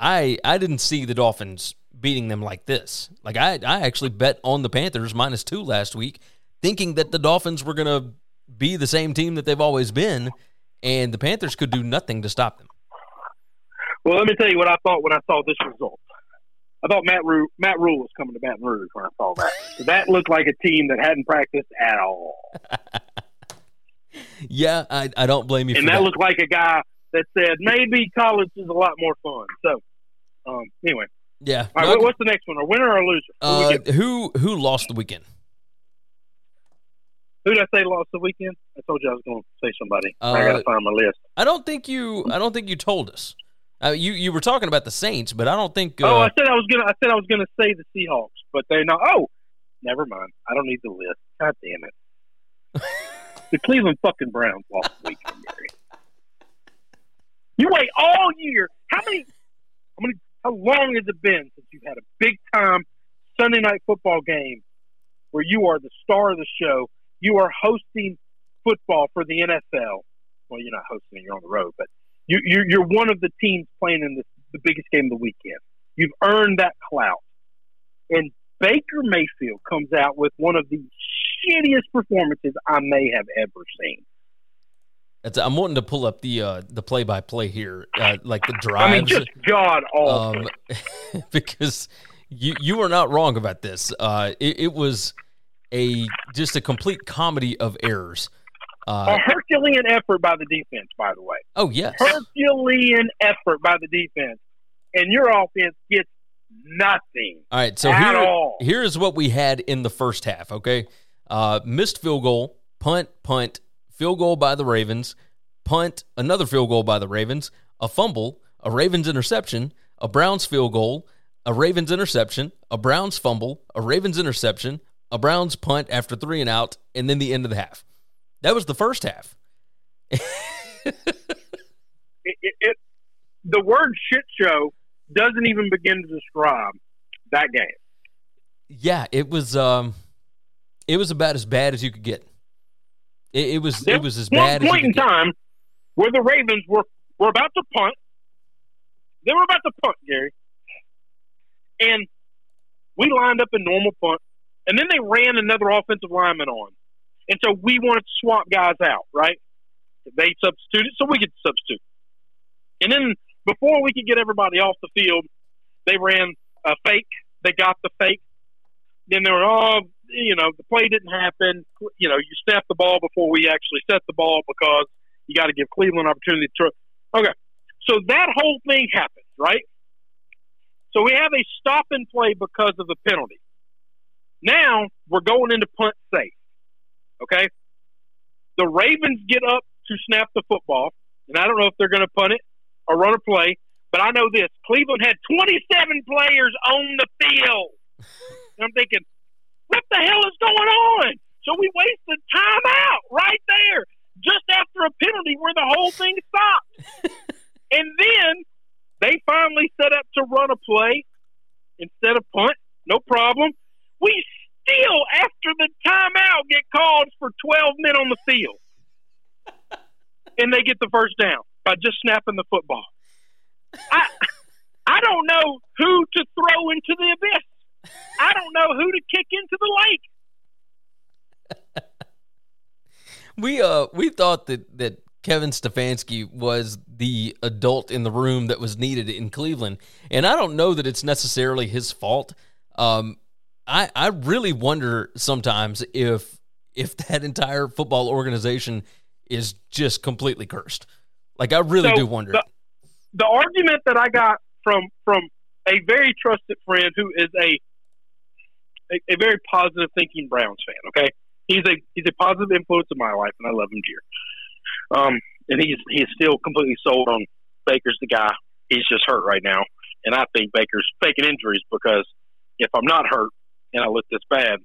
I I didn't see the Dolphins beating them like this. Like I I actually bet on the Panthers minus two last week, thinking that the Dolphins were gonna be the same team that they've always been, and the Panthers could do nothing to stop them. Well, let me tell you what I thought when I saw this result. I thought Matt Rhule, Matt Rhule was coming to Baton Rouge when I saw that. that looked like a team that hadn't practiced at all. Yeah, I, I don't blame you and for that, that. looked like a guy that said maybe college is a lot more fun. So, um, anyway, yeah. all right, No, what's the next one? A winner or a loser? Who, uh, who who lost the weekend? Who did I say lost the weekend? I told you I was going to say somebody. I Uh, got to find my list. I don't think you. I don't think you told us. Uh, you you were talking about the Saints, but I don't think. Uh, oh, I said I was gonna. I said I was gonna say the Seahawks, but they're not. Oh, never mind. I don't need the list. God damn it. the Cleveland fucking Browns lost the weekend, Gary. You wait all year. How many? How many? How long has it been since you've had a big time Sunday night football game where you are the star of the show? You are hosting football for the NFL. Well, you're not hosting you're on the road, but you, you're, you're one of the teams playing in the, the biggest game of the weekend. You've earned that clout. And Baker Mayfield comes out with one of the shittiest performances I may have ever seen. It's- I'm wanting to pull up the uh, the play by play here, uh, like the drives. I mean, just god awful. um, because you you were not wrong about this. Uh, it, it was a just a complete comedy of errors. Uh, a Herculean effort by the defense, by the way. oh yes, Herculean effort by the defense. And your offense gets nothing. all right. So here all. here's what we had in the first half. Okay, uh, missed field goal, punt, punt, field goal by the Ravens, punt, another field goal by the Ravens, a fumble, a Ravens interception, a Browns field goal, a Ravens interception, a Browns fumble, a Ravens interception, a Browns punt after three and out, and then the end of the half. That was the first half. It, it, it, the word shit show doesn't even begin to describe that game. Yeah, it was. Um, it was about as bad as you could get. It, it was. There It was as one bad as point in time where the Ravens were, were about to punt. They were about to punt, Gary. And we lined up a normal punt. And then they ran another offensive lineman on. And so we wanted to swap guys out, right? They substituted, so we could substitute. And then before we could get everybody off the field, they ran a fake. They got the fake. Then they were, oh, you know, the play didn't happen. You know, you snap the ball before we actually set the ball because you got to give Cleveland an opportunity to. Okay, so that whole thing happens, right? So we have a stop and play because of the penalty. Now we're going into punt safe. Okay, the Ravens get up to snap the football, and I don't know if they're going to punt it or run a play, but I know this: Cleveland had 27 players on the field. And I'm thinking, what the hell is going on? So we wasted time out right there, just after a penalty where the whole thing stopped. and then they finally set up to run a play instead of punt. No problem. We still, after the timeout, get called for 12 men on the field. and they get the first down by just snapping the football. I, I don't know who to throw into the abyss. I don't know who to kick into the lake. We uh we thought that that Kevin Stefanski was the adult in the room that was needed in Cleveland, and I don't know that it's necessarily his fault. Um, I I really wonder sometimes if if that entire football organization is just completely cursed. Like I really So, do wonder. the- the argument that I got from from a very trusted friend who is a a, a very positive thinking Browns fan. Okay, he's a he's a positive influence in my life, and I love him dear. Um, and he's he's still completely sold on Baker's the guy. He's just hurt right now, and I think Baker's faking injuries because if I'm not hurt and I look this bad,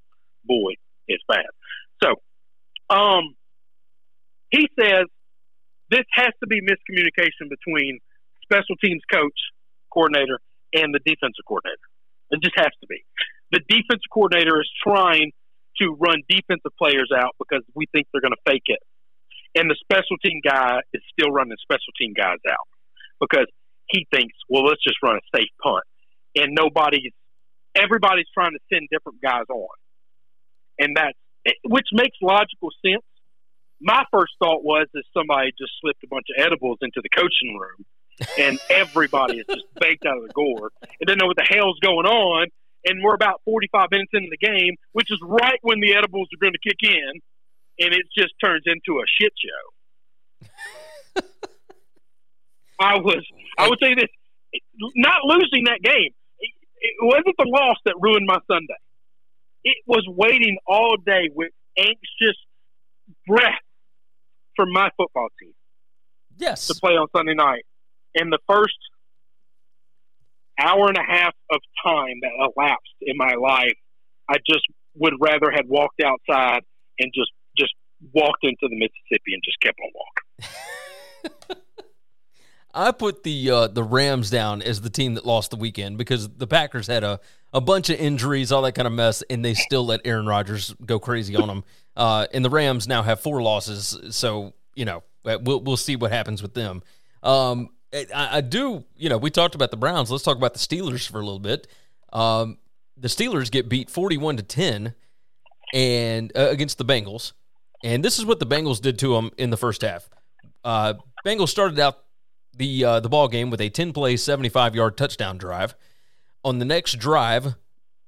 boy, it's bad. So, um, he says this has to be miscommunication between special teams coach, coordinator, and the defensive coordinator. It just has to be. The defensive coordinator is trying to run defensive players out because we think they're going to fake it. And the special team guy is still running special team guys out because he thinks, well, let's just run a safe punt. And nobody's, everybody's trying to send different guys on. And that's, which makes logical sense. My first thought was that somebody just slipped a bunch of edibles into the coaching room and everybody is just baked out of the gore and don't know what the hell's going on. And we're about 45 minutes into the game, which is right when the edibles are going to kick in, and it just turns into a shit show. I was, I would say this, not losing that game, it wasn't the loss that ruined my Sunday. It was waiting all day with anxious breath for my football team Yes. to play on Sunday night. And the first hour and a half of time that elapsed in my life, I just would rather had walked outside and just just walked into the Mississippi and just kept on walking. I put the uh, the Rams down as the team that lost the weekend because the Packers had a, a bunch of injuries, all that kind of mess, and they still let Aaron Rodgers go crazy on them. Uh, and the Rams now have four losses, so you know we'll we'll see what happens with them. Um, I, I do, you know, we talked about the Browns. Let's talk about the Steelers for a little bit. Um, the Steelers get beat forty-one to ten, and uh, against the Bengals, and this is what the Bengals did to them in the first half. Uh, Bengals started out the uh, the ball game with a 10 play, 75 yard touchdown drive. On the next drive,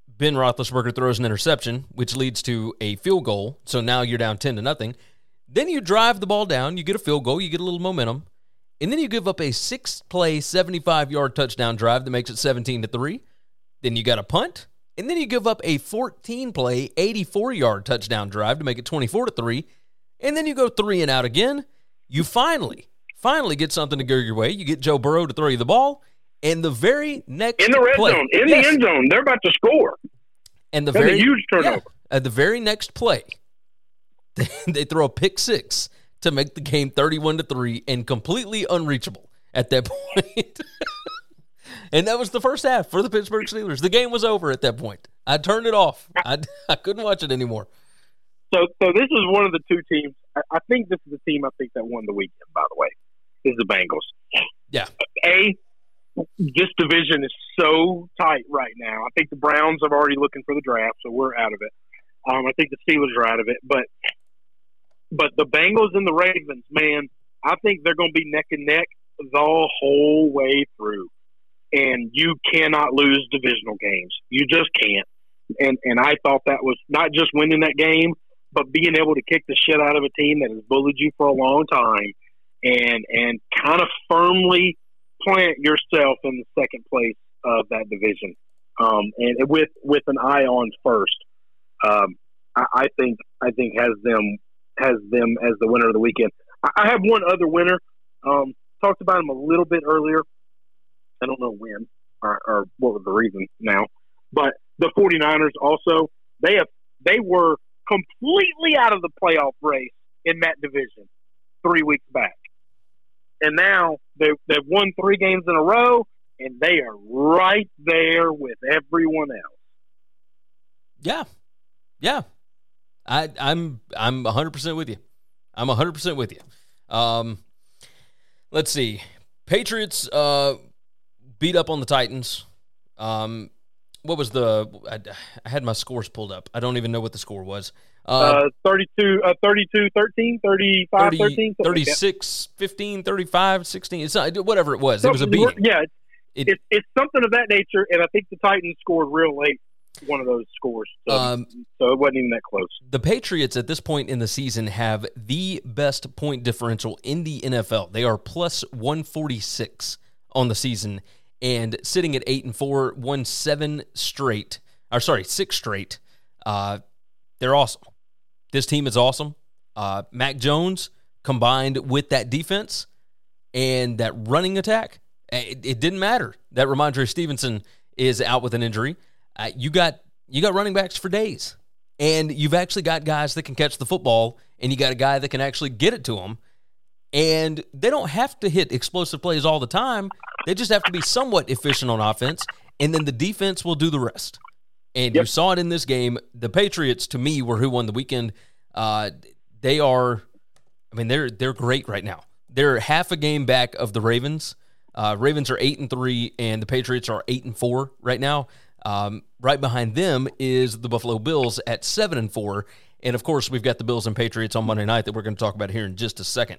Ben Roethlisberger throws an interception, which leads to a field goal. So now you're down 10 to nothing. Then you drive the ball down, you get a field goal, you get a little momentum, and then you give up a six play, 75 yard touchdown drive that makes it 17 to 3. Then you got a punt, and then you give up a 14 play, 84 yard touchdown drive to make it 24 to 3. And then you go three and out again. You finally, finally get something to go your way. You get Joe Burrow to throw you the ball, and the very next In the red play, zone, in Yes. the end zone, they're about to score. and the That's very huge turnover. yeah, at the very next play, they, they throw a pick six to make the game thirty-one to three and completely unreachable at that point. and that was the first half for the Pittsburgh Steelers. The game was over at that point. I turned it off. I, I couldn't watch it anymore. So, so this is one of the two teams. I, I think this is the team I think that won the weekend. By the way, is the Bengals. Yeah. A, this division is so tight right now. I think the Browns are already looking for the draft, so we're out of it. Um, I think the Steelers are out of it, but but the Bengals and the Ravens, man, I think they're going to be neck and neck the whole way through. And you cannot lose divisional games. You just can't. And and I thought that was not just winning that game, but being able to kick the shit out of a team that has bullied you for a long time, and and kind of firmly plant yourself in the second place of that division, um, and with with an eye on first. Um, I, I think I think has them has them as the winner of the weekend. I, have one other winner. Um, talked about him a little bit earlier. I don't know when or, or what was the reason now, but the 49ers also they have they were completely out of the playoff race in that division three weeks back, and now they they've won three games in a row, and they are right there with everyone else. Yeah, yeah. I, I'm I'm 100 percent with you. I'm 100 percent with you. Um, let's see. Patriots uh, beat up on the Titans. Um, what was the? I, I had my scores pulled up. I don't even know what the score was. Uh, Uh, 32, uh, 32 13, 35 30, 13, something like 36, 15, 35, 16. It's not, whatever it was. It was a beating. Yeah, It- it's, it's something of that nature, and I think the Titans scored real late one of those scores, so, Um, so it wasn't even that close. the Patriots at this point in the season have the best point differential in the NFL. They are plus 146 on the season and sitting at 8 and 4, won 7 straight. Or sorry, 6 straight. Uh they're awesome. This team is awesome. Uh Mac Jones combined with that defense and that running attack, it, it didn't matter that Rhamondre Stevenson is out with an injury. Uh, you got you got running backs for days, and you've actually got guys that can catch the football, and you got a guy that can actually get it to them. And they don't have to hit explosive plays all the time. They just have to be somewhat efficient on offense, and then the defense will do the rest. And you saw it in this game. The Patriots, to me, were who won the weekend. Uh, they are, I mean, they're they're great right now. They're half a game back of the Ravens. Uh, Ravens are eight and three, and the Patriots are eight and four right now. Um, right behind them is the Buffalo Bills at seven and four, and of course we've got the Bills and Patriots on Monday night that we're going to talk about here in just a second.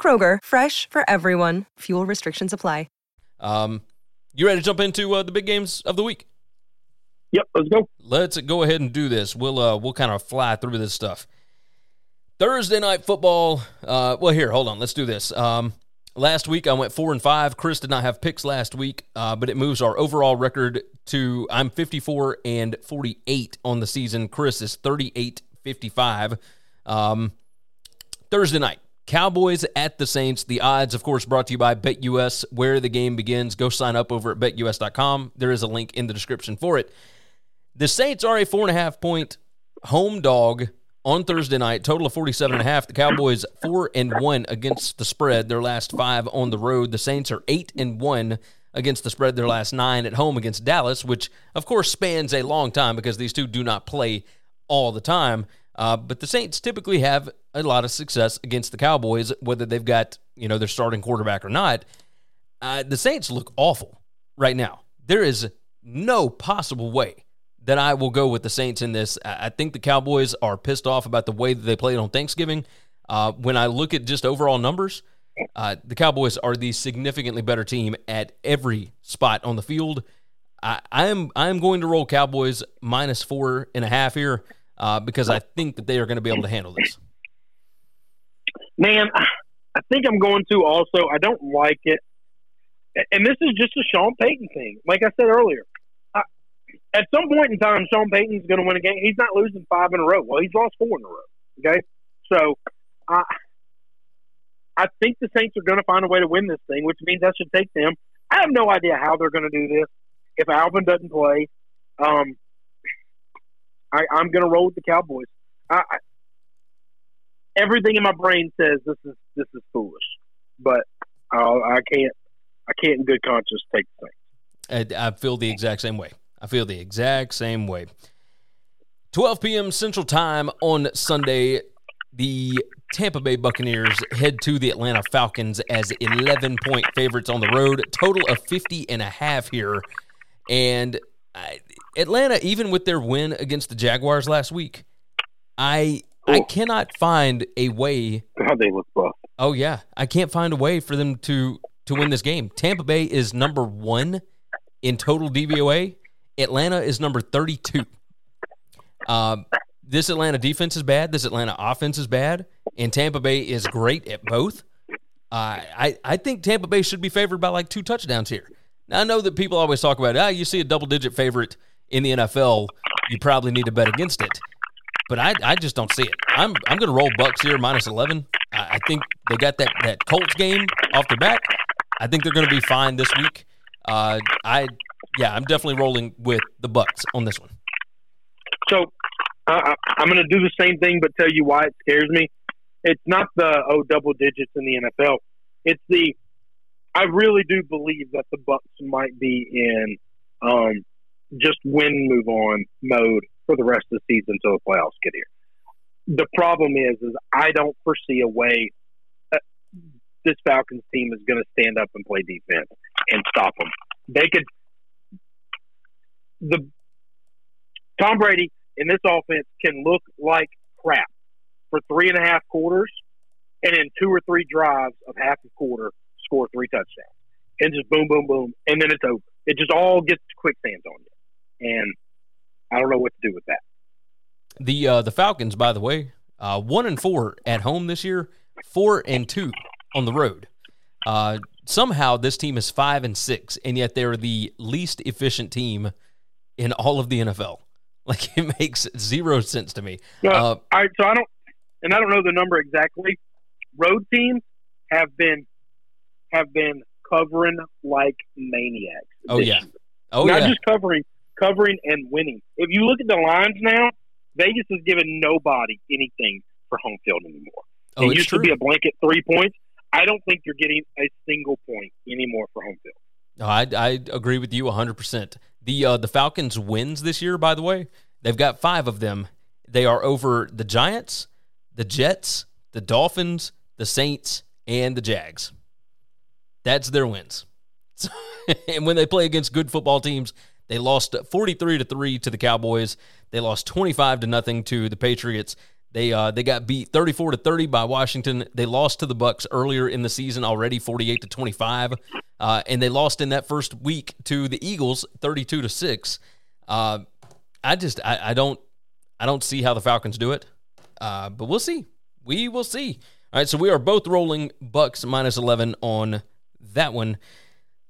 Kroger, fresh for everyone. Fuel restrictions apply. Um, you ready to jump into uh, the big games of the week? Yep, let's go. Let's go ahead and do this. We'll uh, we'll kind of fly through this stuff. Thursday night football. Uh, well, here, hold on. Let's do this. Um, last week I went four and five. Chris did not have picks last week, uh, but it moves our overall record to I'm 54 and 48 on the season. Chris is 38 55. Um, Thursday night. Cowboys at the Saints. The odds, of course, brought to you by BetUS, where the game begins. Go sign up over at betus.com. There is a link in the description for it. The Saints are a four and a half point home dog on Thursday night, total of 47 and a half. The Cowboys four and one against the spread, their last five on the road. The Saints are eight and one against the spread, their last nine at home against Dallas, which of course spans a long time because these two do not play all the time. Uh, but the Saints typically have a lot of success against the Cowboys, whether they've got you know their starting quarterback or not. Uh, the Saints look awful right now. There is no possible way that I will go with the Saints in this. I think the Cowboys are pissed off about the way that they played on Thanksgiving. Uh, when I look at just overall numbers, uh, the Cowboys are the significantly better team at every spot on the field. I, I am I am going to roll Cowboys minus four and a half here uh, because I think that they are going to be able to handle this. Man, I think I'm going to also. I don't like it. And this is just a Sean Payton thing. Like I said earlier, I, at some point in time, Sean Payton's going to win a game. He's not losing five in a row. Well, he's lost four in a row. Okay. So I, I think the Saints are going to find a way to win this thing, which means I should take them. I have no idea how they're going to do this. If Alvin doesn't play, um, I, I'm going to roll with the Cowboys. I, I, everything in my brain says this is this is foolish, but I'll, I can't I can't in good conscience take the thing. I, I feel the exact same way. I feel the exact same way. 12 p.m. Central Time on Sunday, the Tampa Bay Buccaneers head to the Atlanta Falcons as 11 point favorites on the road. Total of 50 and a half here. And I, Atlanta, even with their win against the Jaguars last week, I I cannot find a way. How they look buff. Oh yeah, I can't find a way for them to to win this game. Tampa Bay is number one in total DVOA. Atlanta is number thirty-two. Uh, this Atlanta defense is bad. This Atlanta offense is bad, and Tampa Bay is great at both. Uh, I I think Tampa Bay should be favored by like two touchdowns here. Now I know that people always talk about ah, you see a double-digit favorite in the NFL, you probably need to bet against it. But I, I just don't see it. I'm I'm going to roll Bucks here minus eleven. I, I, think they got that that Colts game off their back. I think they're going to be fine this week. Uh, I yeah, I'm definitely rolling with the Bucks on this one. So uh, I'm going to do the same thing, but tell you why it scares me. It's not the oh double digits in the NFL. It's the I really do believe that the Bucks might be in um, just win, move on mode for the rest of the season until the playoffs get here. The problem is, is I don't foresee a way this Falcons team is going to stand up and play defense and stop them. They could. The Tom Brady in this offense can look like crap for three and a half quarters, and in two or three drives of half a quarter, score three touchdowns, and just boom, boom, boom, and then it's over. It just all gets quicksands on you and I don't know what to do with that. The uh, the Falcons, by the way, uh, one and four at home this year, four and two on the road. Uh, somehow this team is five and six, and yet they're the least efficient team in all of the NFL. Like it makes zero sense to me. Uh, Uh, all right, so I don't, and I don't know the number exactly. Road teams have been have been covering like maniacs. Oh, yeah. year. oh not yeah, just covering, covering and winning. If you look at the lines now, Vegas is giving nobody anything for home field anymore. oh it used true. to be a blanket three points. I don't think you're getting a single point anymore for home field. No, I, I agree with you 100%. The uh, the Falcons wins this year, by the way, they've got five of them. They are over the Giants, the Jets, the Dolphins, the Saints, and the Jags. That's their wins. So- and when they play against good football teams, they lost 43 to 3 to the Cowboys. They lost 25 to nothing to the Patriots. They uh, they got beat 34 to 30 by Washington. They lost to the Bucks earlier in the season already 48 to 25. Uh, and they lost in that first week to the Eagles 32 to 6. Uh, I just I, I don't I don't see how the Falcons do it. Uh, but we'll see. We will see. All right, so we are both rolling Bucks minus 11 on that one.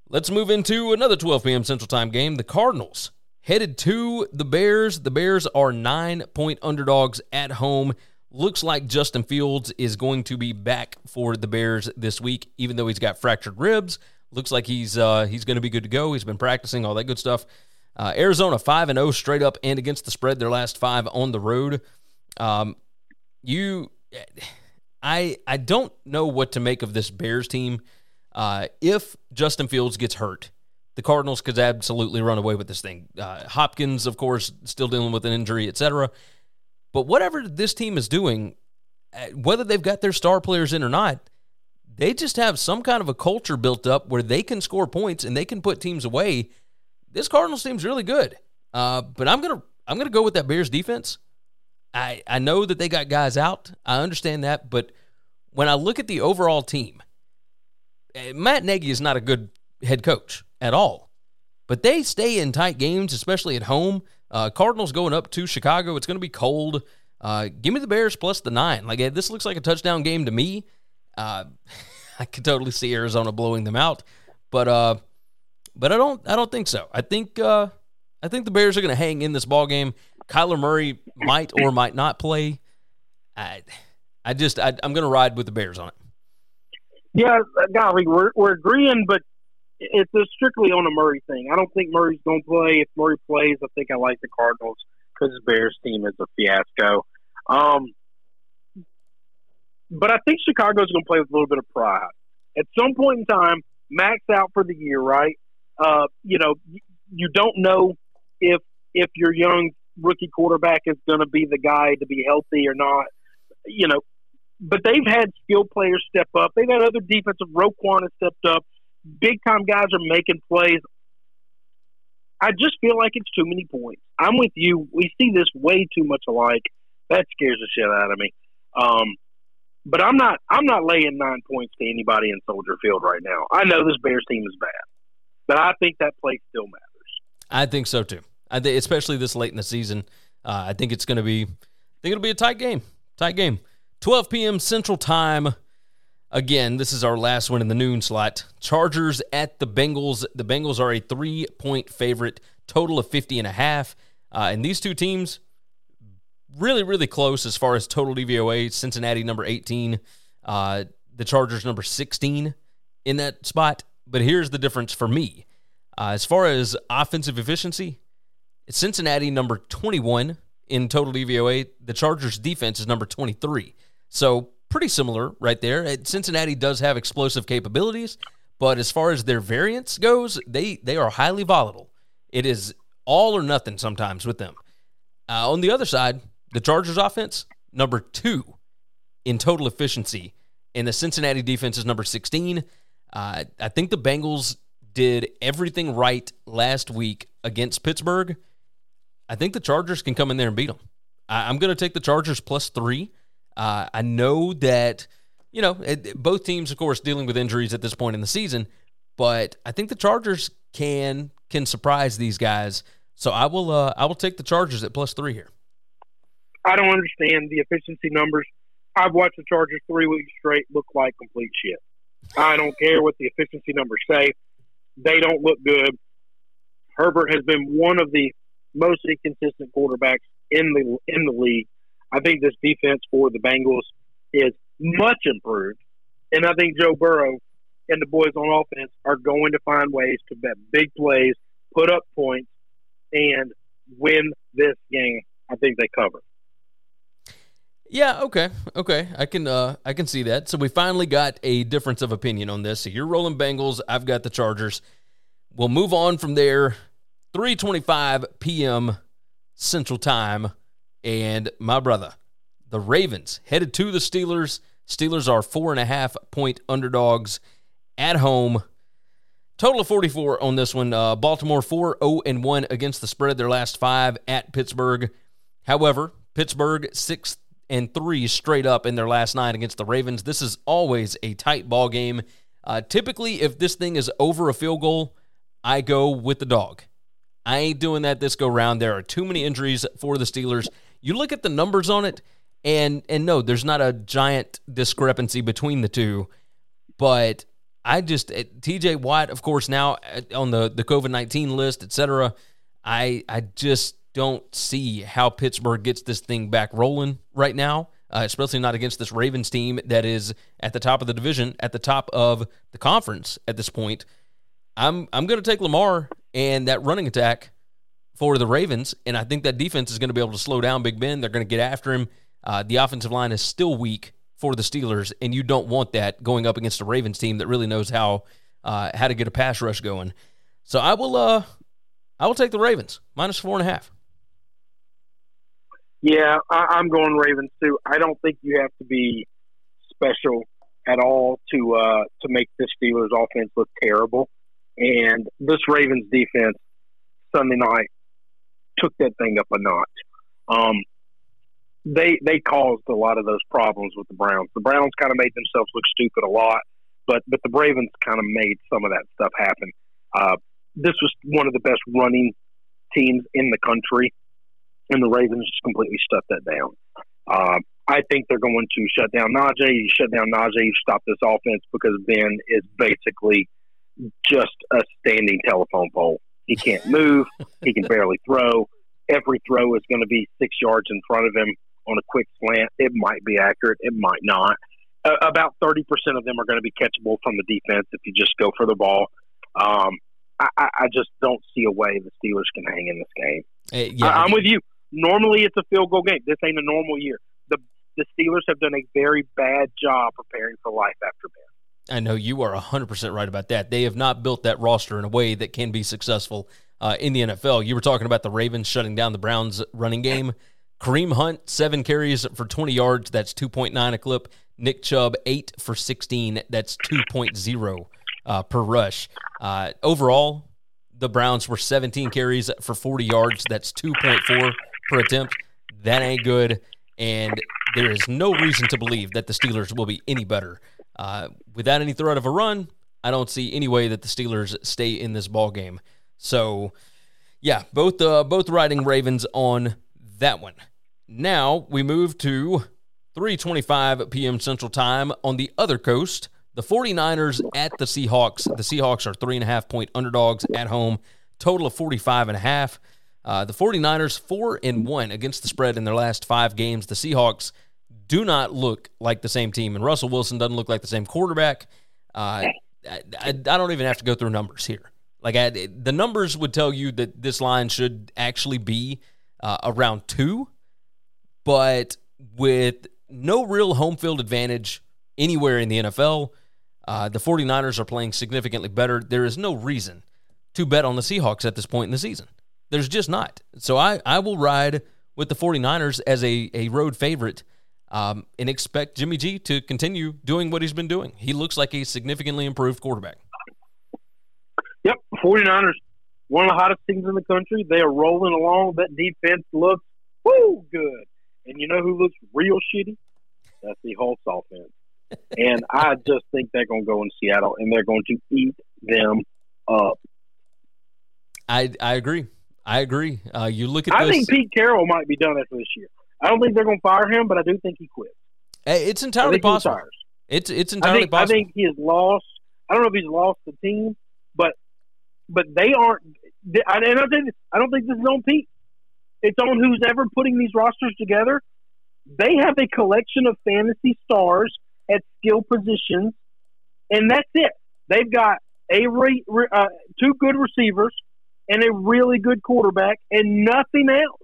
Let's move into another 12 p.m. Central Time game. The Cardinals headed to the Bears. The Bears are nine point underdogs at home. Looks like Justin Fields is going to be back for the Bears this week, even though he's got fractured ribs. Looks like he's uh, he's going to be good to go. He's been practicing all that good stuff. Uh, Arizona five and zero straight up and against the spread. Their last five on the road. Um, you, I I don't know what to make of this Bears team. Uh, if Justin Fields gets hurt, the Cardinals could absolutely run away with this thing. Uh, Hopkins, of course, still dealing with an injury, etc. But whatever this team is doing, uh, whether they've got their star players in or not, they just have some kind of a culture built up where they can score points and they can put teams away. This Cardinals team's really good, uh, but I'm gonna I'm gonna go with that Bears defense. I I know that they got guys out. I understand that, but when I look at the overall team, Matt Nagy is not a good head coach at all. But they stay in tight games, especially at home. Uh, Cardinals going up to Chicago. It's going to be cold. Uh, give me the Bears plus the nine. Like eh, this looks like a touchdown game to me. Uh, I could totally see Arizona blowing them out, but uh, but I don't I don't think so. I think uh, I think the Bears are going to hang in this ball game. Kyler Murray might or might not play. I I just I, I'm going to ride with the Bears on it. Yeah, golly, we're we're agreeing, but it's a strictly on a Murray thing. I don't think Murray's going to play. If Murray plays, I think I like the Cardinals because the Bears team is a fiasco. Um, but I think Chicago's going to play with a little bit of pride. At some point in time, max out for the year, right? Uh, you know, you don't know if if your young rookie quarterback is going to be the guy to be healthy or not. You know, but they've had skilled players step up. They've had other defensive. Roquan has stepped up. Big time guys are making plays. I just feel like it's too many points. I'm with you. We see this way too much alike. That scares the shit out of me. Um, but I'm not. I'm not laying nine points to anybody in Soldier Field right now. I know this Bears team is bad, but I think that play still matters. I think so too. I think, especially this late in the season, uh, I think it's going to be. I think it'll be a tight game. Tight game. 12 p.m. Central Time. Again, this is our last one in the noon slot. Chargers at the Bengals. The Bengals are a three point favorite, total of 50 and a half. Uh, and these two teams, really, really close as far as total DVOA. Cincinnati, number 18. Uh, the Chargers, number 16 in that spot. But here's the difference for me. Uh, as far as offensive efficiency, Cincinnati, number 21 in total DVOA. The Chargers' defense is number 23. So pretty similar right there. Cincinnati does have explosive capabilities, but as far as their variance goes, they they are highly volatile. It is all or nothing sometimes with them. Uh, on the other side, the Chargers' offense number two in total efficiency, and the Cincinnati defense is number 16. Uh, I think the Bengals did everything right last week against Pittsburgh. I think the Chargers can come in there and beat them. I, I'm going to take the Chargers plus three. Uh, I know that, you know, it, both teams, of course, dealing with injuries at this point in the season, but I think the Chargers can can surprise these guys. So I will uh, I will take the Chargers at plus three here. I don't understand the efficiency numbers. I've watched the Chargers three weeks straight look like complete shit. I don't care what the efficiency numbers say. They don't look good. Herbert has been one of the most inconsistent quarterbacks in the in the league. I think this defense for the Bengals is much improved, and I think Joe Burrow and the boys on offense are going to find ways to bet big plays, put up points, and win this game. I think they cover. Yeah, okay. Okay. I can uh I can see that. So we finally got a difference of opinion on this. So you're rolling Bengals, I've got the Chargers. We'll move on from there. 325 p.m. Central Time. And my brother, the Ravens headed to the Steelers. Steelers are four and a half point underdogs at home. Total of 44 on this one. Uh, Baltimore 4 0 and 1 against the spread their last five at Pittsburgh. However, Pittsburgh 6 and 3 straight up in their last nine against the Ravens. This is always a tight ball game. Uh, typically, if this thing is over a field goal, I go with the dog. I ain't doing that this go round. There are too many injuries for the Steelers. You look at the numbers on it, and and no, there's not a giant discrepancy between the two, but I just eh, T.J. Watt, of course, now eh, on the the COVID nineteen list, etc. I I just don't see how Pittsburgh gets this thing back rolling right now, uh, especially not against this Ravens team that is at the top of the division, at the top of the conference at this point. I'm I'm going to take Lamar and that running attack for the Ravens, and I think that defense is going to be able to slow down Big Ben. They're going to get after him. Uh, the offensive line is still weak for the Steelers, and you don't want that going up against a Ravens team that really knows how uh, how to get a pass rush going. So I will uh I will take the Ravens minus four and a half. Yeah, I, am going Ravens too. I don't think you have to be special at all to uh, to make this Steelers offense look terrible. And this Ravens defense Sunday night took that thing up a notch. Um, they they caused a lot of those problems with the Browns. The Browns kind of made themselves look stupid a lot, but but the Ravens kind of made some of that stuff happen. Uh, this was one of the best running teams in the country, and the Ravens just completely shut that down. Uh, I think they're going to shut down Najee. You shut down Najee, you stop this offense because Ben is basically just a standing telephone pole. He can't move. he can barely throw. Every throw is going to be six yards in front of him on a quick slant. It might be accurate. It might not. Uh, about 30% of them are going to be catchable from the defense if you just go for the ball. Um, I, I, just don't see a way the Steelers can hang in this game. Uh, yeah, I, I'm with you. Normally, it's a field goal game. This ain't a normal year. The the Steelers have done a very bad job preparing for life after Ben. I know you are 100% right about that. They have not built that roster in a way that can be successful uh, in the NFL. You were talking about the Ravens shutting down the Browns running game. Kareem Hunt, seven carries for 20 yards. That's 2.9 a clip. Nick Chubb, eight for 16. That's 2.0 uh, per rush. Uh, overall, the Browns were 17 carries for 40 yards. That's 2.4 per attempt. That ain't good. And there is no reason to believe that the Steelers will be any better. Uh, without any threat of a run, I don't see any way that the Steelers stay in this ball game. So, yeah, both uh, both riding Ravens on that one. Now we move to 3:25 p.m. Central Time on the other coast. The 49ers at the Seahawks. The Seahawks are three and a half point underdogs at home. Total of 45 and a half. Uh, the 49ers four and one against the spread in their last five games. The Seahawks do not look like the same team, and Russell Wilson doesn't look like the same quarterback. Uh, I, I, don't even have to go through numbers here. Like I, the numbers would tell you that this line should actually be uh, around two, but with no real home field advantage anywhere in the NFL, uh, the 49ers are playing significantly better. There is no reason to bet on the Seahawks at this point in the season. There's just not. So I, I will ride with the 49ers as a, a road favorite um, and expect Jimmy G to continue doing what he's been doing. He looks like a significantly improved quarterback. Yep, 49ers one of the hottest teams in the country. They are rolling along. That defense looks woo good. And you know who looks real shitty? That's the Holtz offense. and I just think they're going to go in Seattle and they're going to eat them up. I I agree. I agree. Uh, you look at. I think Pete Carroll might be done after this year. I don't think they're going to fire him, but I do think he quits. Hey, It's entirely possible. It's it's I entirely possible. I think he has lost. I don't know if he's lost the team, but but they aren't. And I think I don't think this is on Pete. It's on who's ever putting these rosters together. They have a collection of fantasy stars at skill positions, and that's it. They've got a re, re- uh, two good receivers and a really good quarterback, and nothing else.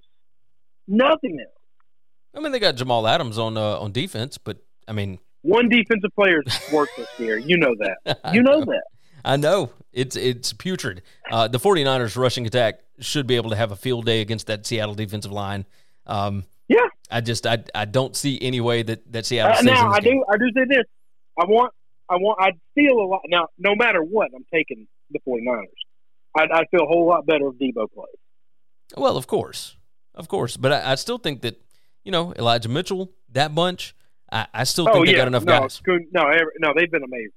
Nothing else. I mean, they got Jamal Adams on uh, on defense, but I mean, One defensive player is worthless here. You know that. You know that. I know it's it's putrid. Uh, the 49ers rushing attack should be able to have a field day against that Seattle defensive line. Um, Yeah. I just I, I don't see any way that that Seattle Uh, now I game. do I do say this. I want I want I'd feel a lot now no matter what I'm taking the 49ers. I'd, I'd feel a whole lot better if Deebo plays. Well, of course, of course, but I, I still think that you know Elijah Mitchell, that bunch. I, I still think oh they yeah, got enough no, guys. No, no, they've been amazing.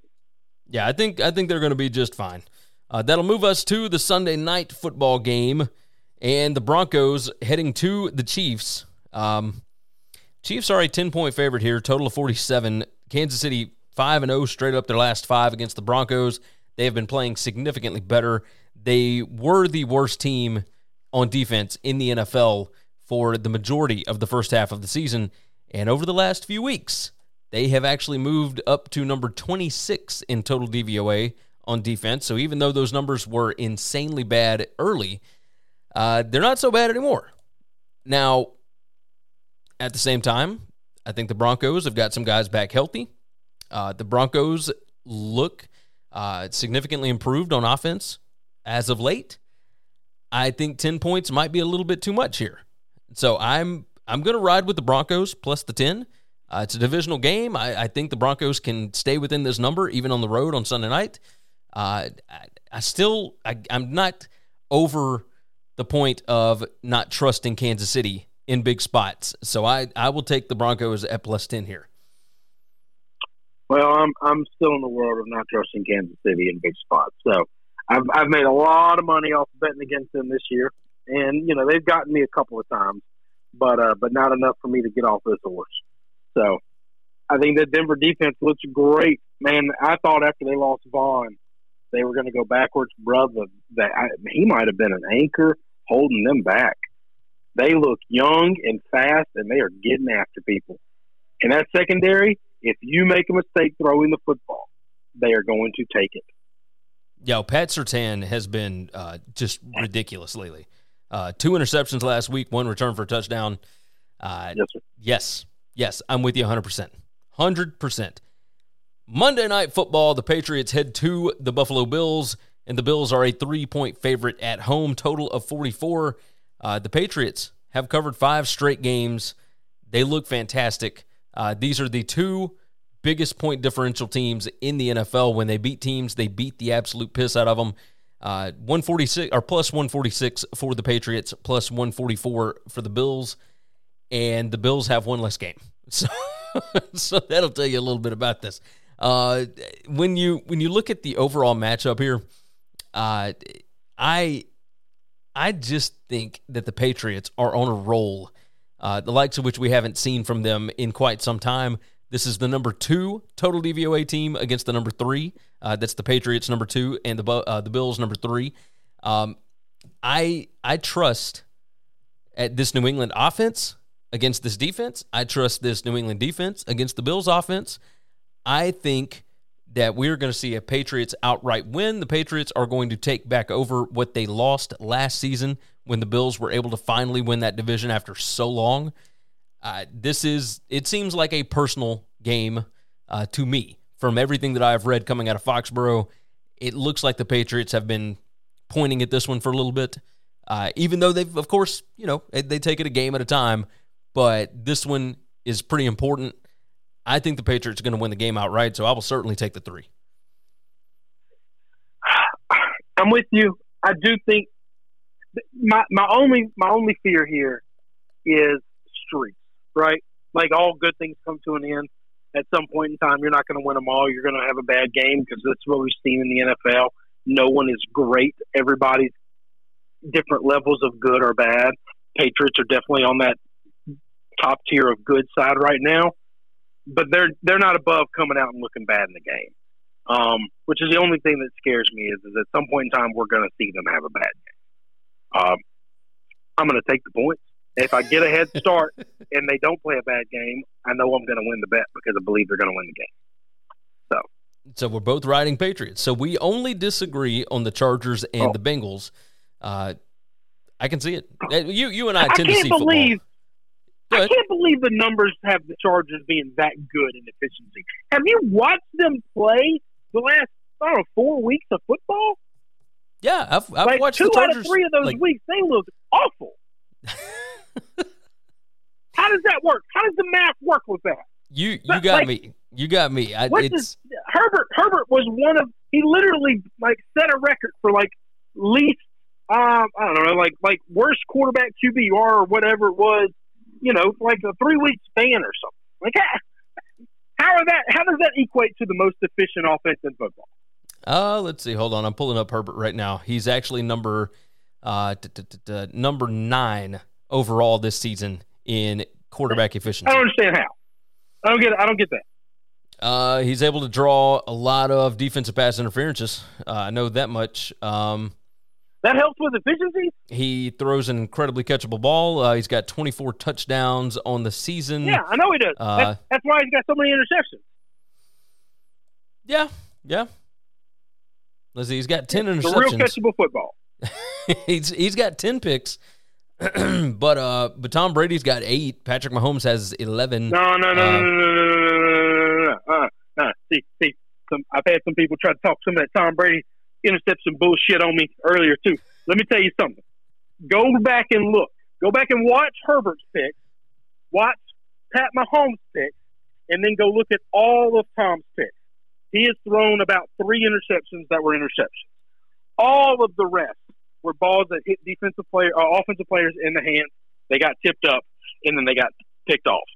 Yeah, I think I think they're going to be just fine. Uh, that'll move us to the Sunday night football game, and the Broncos heading to the Chiefs. Um, Chiefs are a ten point favorite here, total of forty seven. Kansas City five and zero straight up their last five against the Broncos. They have been playing significantly better. They were the worst team on defense in the NFL for the majority of the first half of the season, and over the last few weeks, they have actually moved up to number 26 in total DVOA on defense. So even though those numbers were insanely bad early, uh, they're not so bad anymore. Now, at the same time, I think the Broncos have got some guys back healthy. Uh, the Broncos look uh, significantly improved on offense as of late. I think 10 points might be a little bit too much here. So I'm I'm going to ride with the Broncos plus the 10. Uh, it's a divisional game. I, I think the Broncos can stay within this number even on the road on Sunday night. Uh, I, I still I, I'm not over the point of not trusting Kansas City in big spots. So I I will take the Broncos at plus 10 here. Well, I'm I'm still in the world of not trusting Kansas City in big spots. So I've I've made a lot of money off betting against them this year, and you know they've gotten me a couple of times, but uh, but not enough for me to get off this horse. So I think that Denver defense looks great, man. I thought after they lost Von, they were going to go backwards, brother. That I, he might have been an anchor holding them back. They look young and fast, and they are getting after people. And that secondary, if you make a mistake throwing the football, they are going to take it. Yo, Pat Surtain has been uh, just ridiculous lately. Uh, two interceptions last week, one return for a touchdown. Uh, Yes, sir. yes, yes, I'm with you 100%. 100%. Monday Night Football, the Patriots head to the Buffalo Bills, and the Bills are a three point favorite at home, total of 44. Uh, the Patriots have covered five straight games. They look fantastic. Uh, these are the two biggest point differential teams in the NFL. When they beat teams, they beat the absolute piss out of them. Uh, 146 or plus 146 for the Patriots, plus 144 for the Bills, and the Bills have one less game. So, so that'll tell you a little bit about this. Uh, when you when you look at the overall matchup here, uh, I I just think that the Patriots are on a roll, uh, the likes of which we haven't seen from them in quite some time. This is the number two total DVOA team against the number three. Uh, that's the Patriots number two and the uh, the Bills number three. Um, I I trust at this New England offense against this defense. I trust this New England defense against the Bills offense. I think that we're going to see a Patriots outright win. The Patriots are going to take back over what they lost last season when the Bills were able to finally win that division after so long. Uh, this is, it seems like a personal game uh, to me. From everything that I've read coming out of Foxborough, it looks like the Patriots have been pointing at this one for a little bit. Uh, even though they've, of course, you know, they- take it a game at a time, but this one is pretty important. I think the Patriots are going to win the game outright, so I will certainly take the three. I'm with you. I do think my my only my only fear here is streaks, right? Like all good things come to an end. At some point in time, you're not going to win them all. You're going to have a bad game because that's what we've seen in the NFL. No one is great. Everybody's different levels of good or bad. Patriots are definitely on that top tier of good side right now. but they're they're not above coming out and looking bad in the game. Um, which is the only thing that scares me is, is at some point in time we're going to see them have a bad game. Um, I'm going to take the points. If I get a head start and they don't play a bad game, I know I'm going to win the bet because I believe they're going to win the game. So, so we're both riding Patriots. So we only disagree on the Chargers and Oh. the Bengals. Uh, I can see it. Uh, You you and I I tend to can't see believe Go I can't believe the numbers have the Chargers being that good in efficiency. Have you watched them play the last I don't know four weeks of football? Yeah, I've, I've like watched two the Chargers. out of three of those like, weeks, they look awful. How does that work? How does the math work with that? You you got like, me. You got me. I, it's this? Herbert Herbert was one of he literally like set a record for like least um I don't know like like worst quarterback QBR or whatever it was you know like a three week span or something like how, are that how does that equate to the most efficient offense in football? Uh, let's see. Hold on. I'm pulling up Herbert right now. He's actually number uh number nine overall this season in quarterback efficiency. I don't understand how. I don't get I don't get that. Uh, he's able to draw a lot of defensive pass interferences. Uh, I know that much. Um, That helps with efficiency. he throws an incredibly catchable ball. Uh, he's got 24 touchdowns on the season. Yeah, I know he does. Uh, that's, that's why he's got so many interceptions. yeah, yeah. Let's see. He's got 10 The real catchable football. he's he's got 10 picks but uh, but Tom Brady's got eight. Patrick Mahomes has eleven. No, no, no, uh, no, no, no, no, no, no, no. Uh, nah, see, see, some, I've had some people try to talk some of that Tom Brady intercept some bullshit on me earlier too. Let me tell you something. Go back and look. Go back and watch Herbert's pick. Watch Pat Mahomes' pick, and then go look at all of Tom's picks. He has thrown about three interceptions that were interceptions. All of the rest were balls that hit defensive player, uh, offensive players in the hands. They got tipped up, and then they got picked off.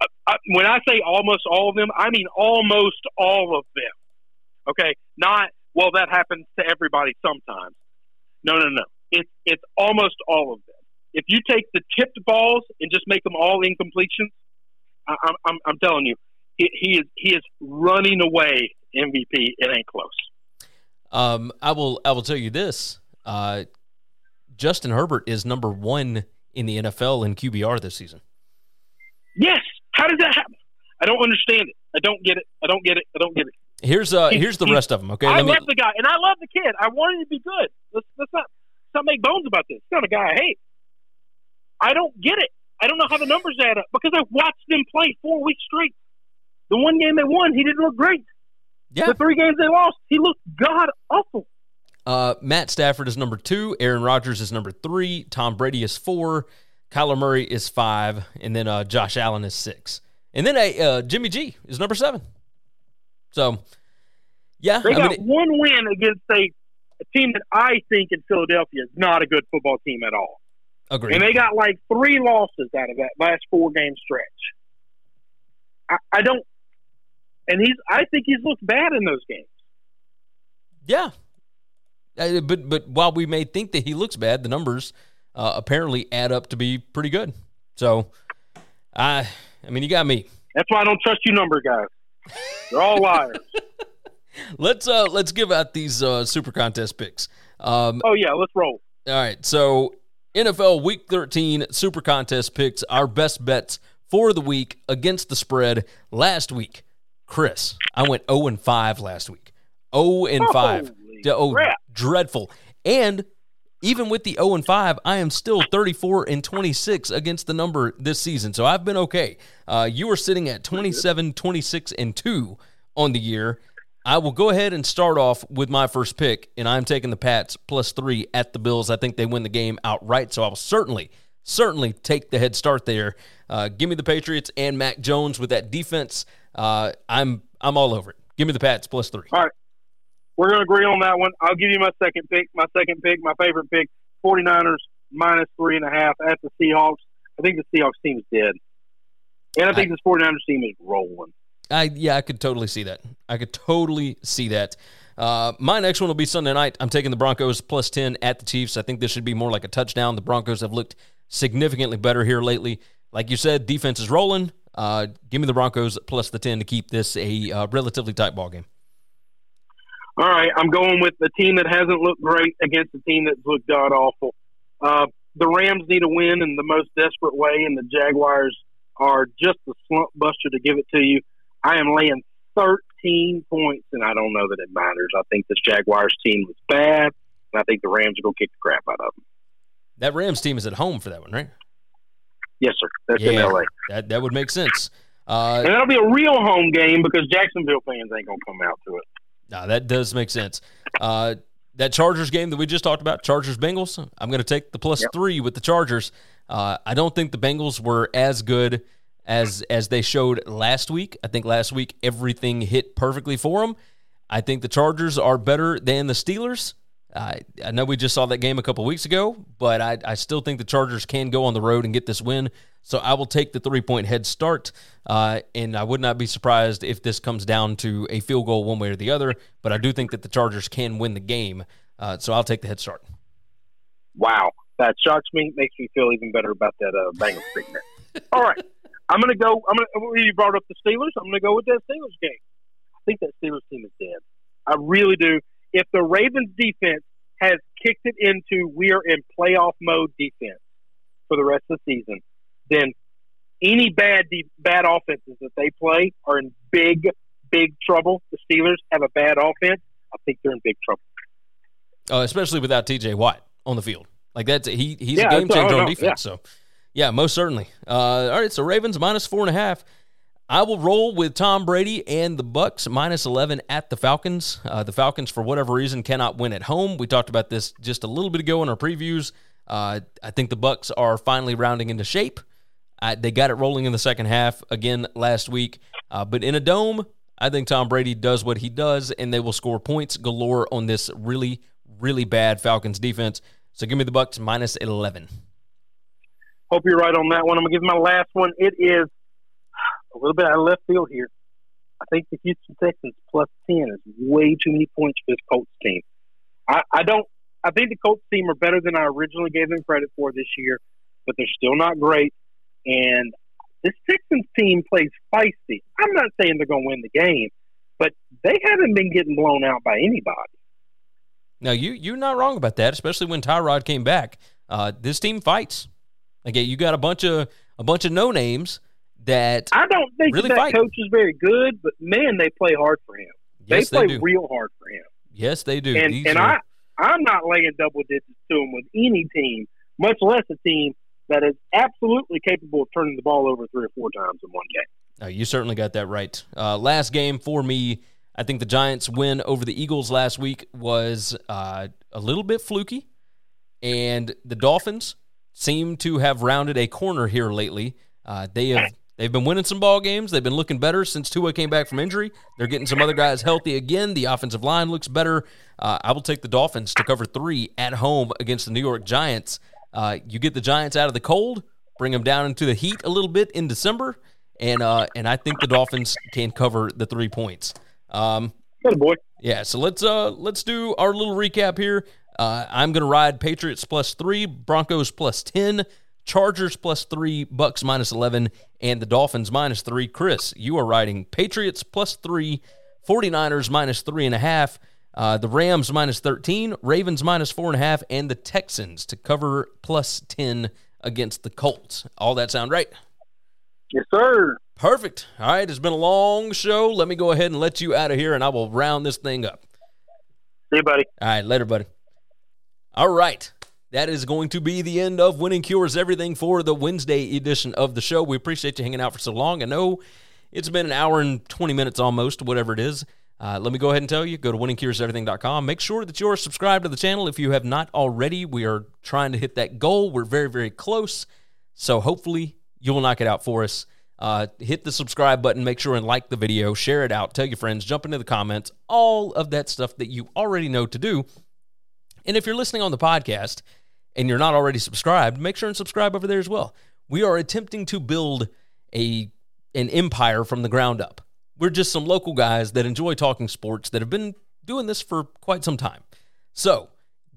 I, I, when I say almost all of them, I mean almost all of them. Okay, not well. That happens to everybody sometimes. No, no, no. It's it's almost all of them. If you take the tipped balls and just make them all incompletions, I, I'm, I'm I'm telling you, he, he is he is running away MVP. It ain't close. Um, I will I will tell you this. Uh, Justin Herbert is number one in the NFL in QBR this season. Yes. How does that happen? I don't understand it. I don't get it. I don't get it. I don't get it. Here's uh He- here's the he- rest of them. Okay, I let me. love the guy, and I love the kid. I want him to be good. Let's, let's not let's not make bones about this. It's not a guy I hate. I don't get it. I don't know how the numbers add up because I watched them play four weeks straight. The one game they won, he didn't look great. Yeah, The three games they lost, he looked god awful. Uh, Matt Stafford is number two. Aaron Rodgers is number three. Tom Brady is four. Kyler Murray is five, and then uh, Josh Allen is six. And then uh, Jimmy G is number seven. So, yeah, They I got mean, it- one win against a, a team that I think in Philadelphia is not a good football team at all. agreed. And they got like three losses out of that last four game stretch. I, I don't, and he's. I think he's looked bad in those games. yeah, but but while we may think that he looks bad, the numbers uh, apparently add up to be pretty good. So, I I mean, you got me. That's why I don't trust you, number guys. They're all liars. Let's uh let's give out these uh, super contest picks. Um, oh yeah, let's roll. All right, so NFL Week 13 Super Contest picks our best bets for the week against the spread. Last week, Chris, I went 0 and 5 last week. 0 and 5. Holy Yeah, Oh, crap. Dreadful. And even with the 0 and 5, I am still 34 and 26 against the number this season. So I've been okay. Uh, you are sitting at 27, 26 and 2 on the year. I will go ahead and start off with my first pick, and I'm taking the Pats plus three at the Bills. I think they win the game outright, so I will certainly, certainly take the head start there. Uh, give me the Patriots and Mac Jones with that defense. Uh, I'm I'm all over it. Give me the Pats plus three. All right, we're gonna agree on that one. I'll give you my second pick. My second pick, my favorite pick, 49ers minus three and a half at the Seahawks. I think the Seahawks team is dead, and I think this 49ers team is rolling. I yeah, I could totally see that. I could totally see that. Uh, my next one will be Sunday night. I'm taking the Broncos plus ten at the Chiefs. I think this should be more like a touchdown. The Broncos have looked significantly better here lately. Like you said, defense is rolling. Uh, give me the Broncos plus the 10 to keep this a uh, relatively tight ball game. All right, I'm going with the team that hasn't looked great against a team that's looked god awful. Uh, the Rams need a win in the most desperate way, and the Jaguars are just a slump buster to give it to you. I am laying 13 points, and I don't know that it matters. I think this Jaguars team was bad, and I think the Rams are going to kick the crap out of them. That Rams team is at home for that one, right? Yes, sir. That's yeah, in LA. That, that would make sense. Uh, and that'll be a real home game because Jacksonville fans ain't going to come out to it. No, that does make sense. Uh, that Chargers game that we just talked about, Chargers Bengals, I'm going to take the plus yep. three with the Chargers. Uh, I don't think the Bengals were as good as as they showed last week. I think last week everything hit perfectly for them. I think the Chargers are better than the Steelers. I, I know we just saw that game a couple weeks ago, but I, I still think the Chargers can go on the road and get this win. So I will take the three point head start, uh, and I would not be surprised if this comes down to a field goal one way or the other. But I do think that the Chargers can win the game, uh, so I'll take the head start. Wow, that shocks me. Makes me feel even better about that uh, Bengals there. All right, I'm gonna go. I'm gonna. You brought up the Steelers. I'm gonna go with that Steelers game. I think that Steelers team is dead. I really do. If the Ravens defense has kicked it into we are in playoff mode defense for the rest of the season, then any bad de- bad offenses that they play are in big big trouble. The Steelers have a bad offense. I think they're in big trouble. Uh, especially without T.J. Watt on the field. Like that's he he's yeah, a game changer on defense. Yeah. So yeah, most certainly. Uh, all right, so Ravens minus four and a half. I will roll with Tom Brady and the Bucks minus 11 at the Falcons. Uh, the Falcons, for whatever reason, cannot win at home. We talked about this just a little bit ago in our previews. Uh, I think the Bucks are finally rounding into shape. I, they got it rolling in the second half again last week. Uh, but in a dome, I think Tom Brady does what he does, and they will score points galore on this really, really bad Falcons defense. So give me the Bucks minus 11. Hope you're right on that one. I'm to give my last one. It is a little bit out of left field here. I think the Houston Texans plus 10 is way too many points for this Colts team. I, I don't. I think the Colts team are better than I originally gave them credit for this year, but they're still not great. And this Texans team plays feisty. I'm not saying they're going to win the game, but they haven't been getting blown out by anybody. Now you you're not wrong about that, especially when Tyrod came back. Uh, this team fights. Okay, you got a bunch of a bunch of no names that I don't think really that fight. coach is very good, but man, they play hard for him. Yes, they play they real hard for him. Yes, they do. And, These and are, I, I'm not laying double digits to him with any team, much less a team that is absolutely capable of turning the ball over three or four times in one game. Uh, you certainly got that right. Uh, last game for me, I think the Giants' win over the Eagles last week was uh, a little bit fluky, and the Dolphins seem to have rounded a corner here lately. Uh, they have they've been winning some ball games. They've been looking better since Tua came back from injury. They're getting some other guys healthy again. The offensive line looks better. Uh, I will take the Dolphins to cover three at home against the New York Giants. Uh, you get the Giants out of the cold, bring them down into the heat a little bit in December, and uh, and I think the Dolphins can cover the three points. Um, Good boy. Yeah, so let's uh let's do our little recap here. Uh, I'm gonna ride Patriots plus three, Broncos plus ten, Chargers plus three, Bucks minus eleven, and the Dolphins minus three. Chris, you are riding Patriots plus three, 49ers minus three and a half. Uh, the Rams minus 13, Ravens minus four and a half, and the Texans to cover plus 10 against the Colts. All that sound right? Yes, sir. Perfect. All right, it's been a long show. Let me go ahead and let you out of here, and I will round this thing up. See you, buddy. All right, later, buddy. All right. That is going to be the end of Winning Cures Everything for the Wednesday edition of the show. We appreciate you hanging out for so long. I know it's been an hour and 20 minutes almost, whatever it is. Uh, let me go ahead and tell you go to winningcureseverything.com. Make sure that you're subscribed to the channel if you have not already. We are trying to hit that goal. We're very, very close. So hopefully you will knock it out for us. Uh, hit the subscribe button, make sure and like the video, share it out, tell your friends, jump into the comments, all of that stuff that you already know to do. And if you're listening on the podcast and you're not already subscribed, make sure and subscribe over there as well. We are attempting to build a an empire from the ground up. We're just some local guys that enjoy talking sports that have been doing this for quite some time. So,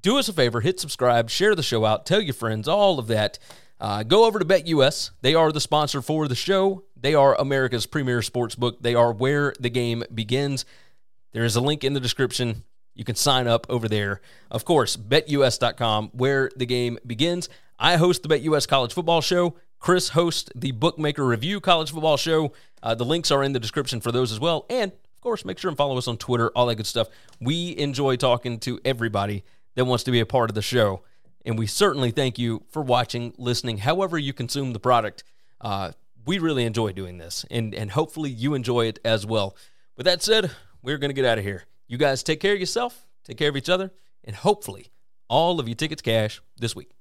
do us a favor, hit subscribe, share the show out, tell your friends, all of that. Uh, go over to BetUS. They are the sponsor for the show. They are America's premier sports book. They are where the game begins. There is a link in the description. You can sign up over there. Of course, betus.com, where the game begins. I host the BetUS College Football Show. Chris hosts the Bookmaker Review College Football Show. Uh, the links are in the description for those as well. And of course, make sure and follow us on Twitter, all that good stuff. We enjoy talking to everybody that wants to be a part of the show. And we certainly thank you for watching, listening, however you consume the product. Uh, we really enjoy doing this, and, and hopefully you enjoy it as well. With that said, we're going to get out of here. You guys take care of yourself, take care of each other, and hopefully all of your tickets cash this week.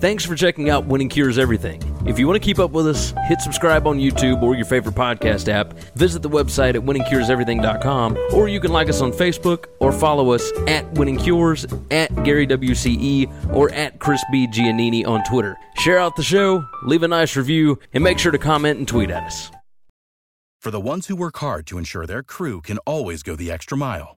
Thanks for checking out Winning Cures Everything. If you want to keep up with us, hit subscribe on YouTube or your favorite podcast app. Visit the website at winningcureseverything.com, or you can like us on Facebook or follow us at Winning Cures, at Gary WCE, or at Chris B. Giannini on Twitter. Share out the show, leave a nice review, and make sure to comment and tweet at us. For the ones who work hard to ensure their crew can always go the extra mile,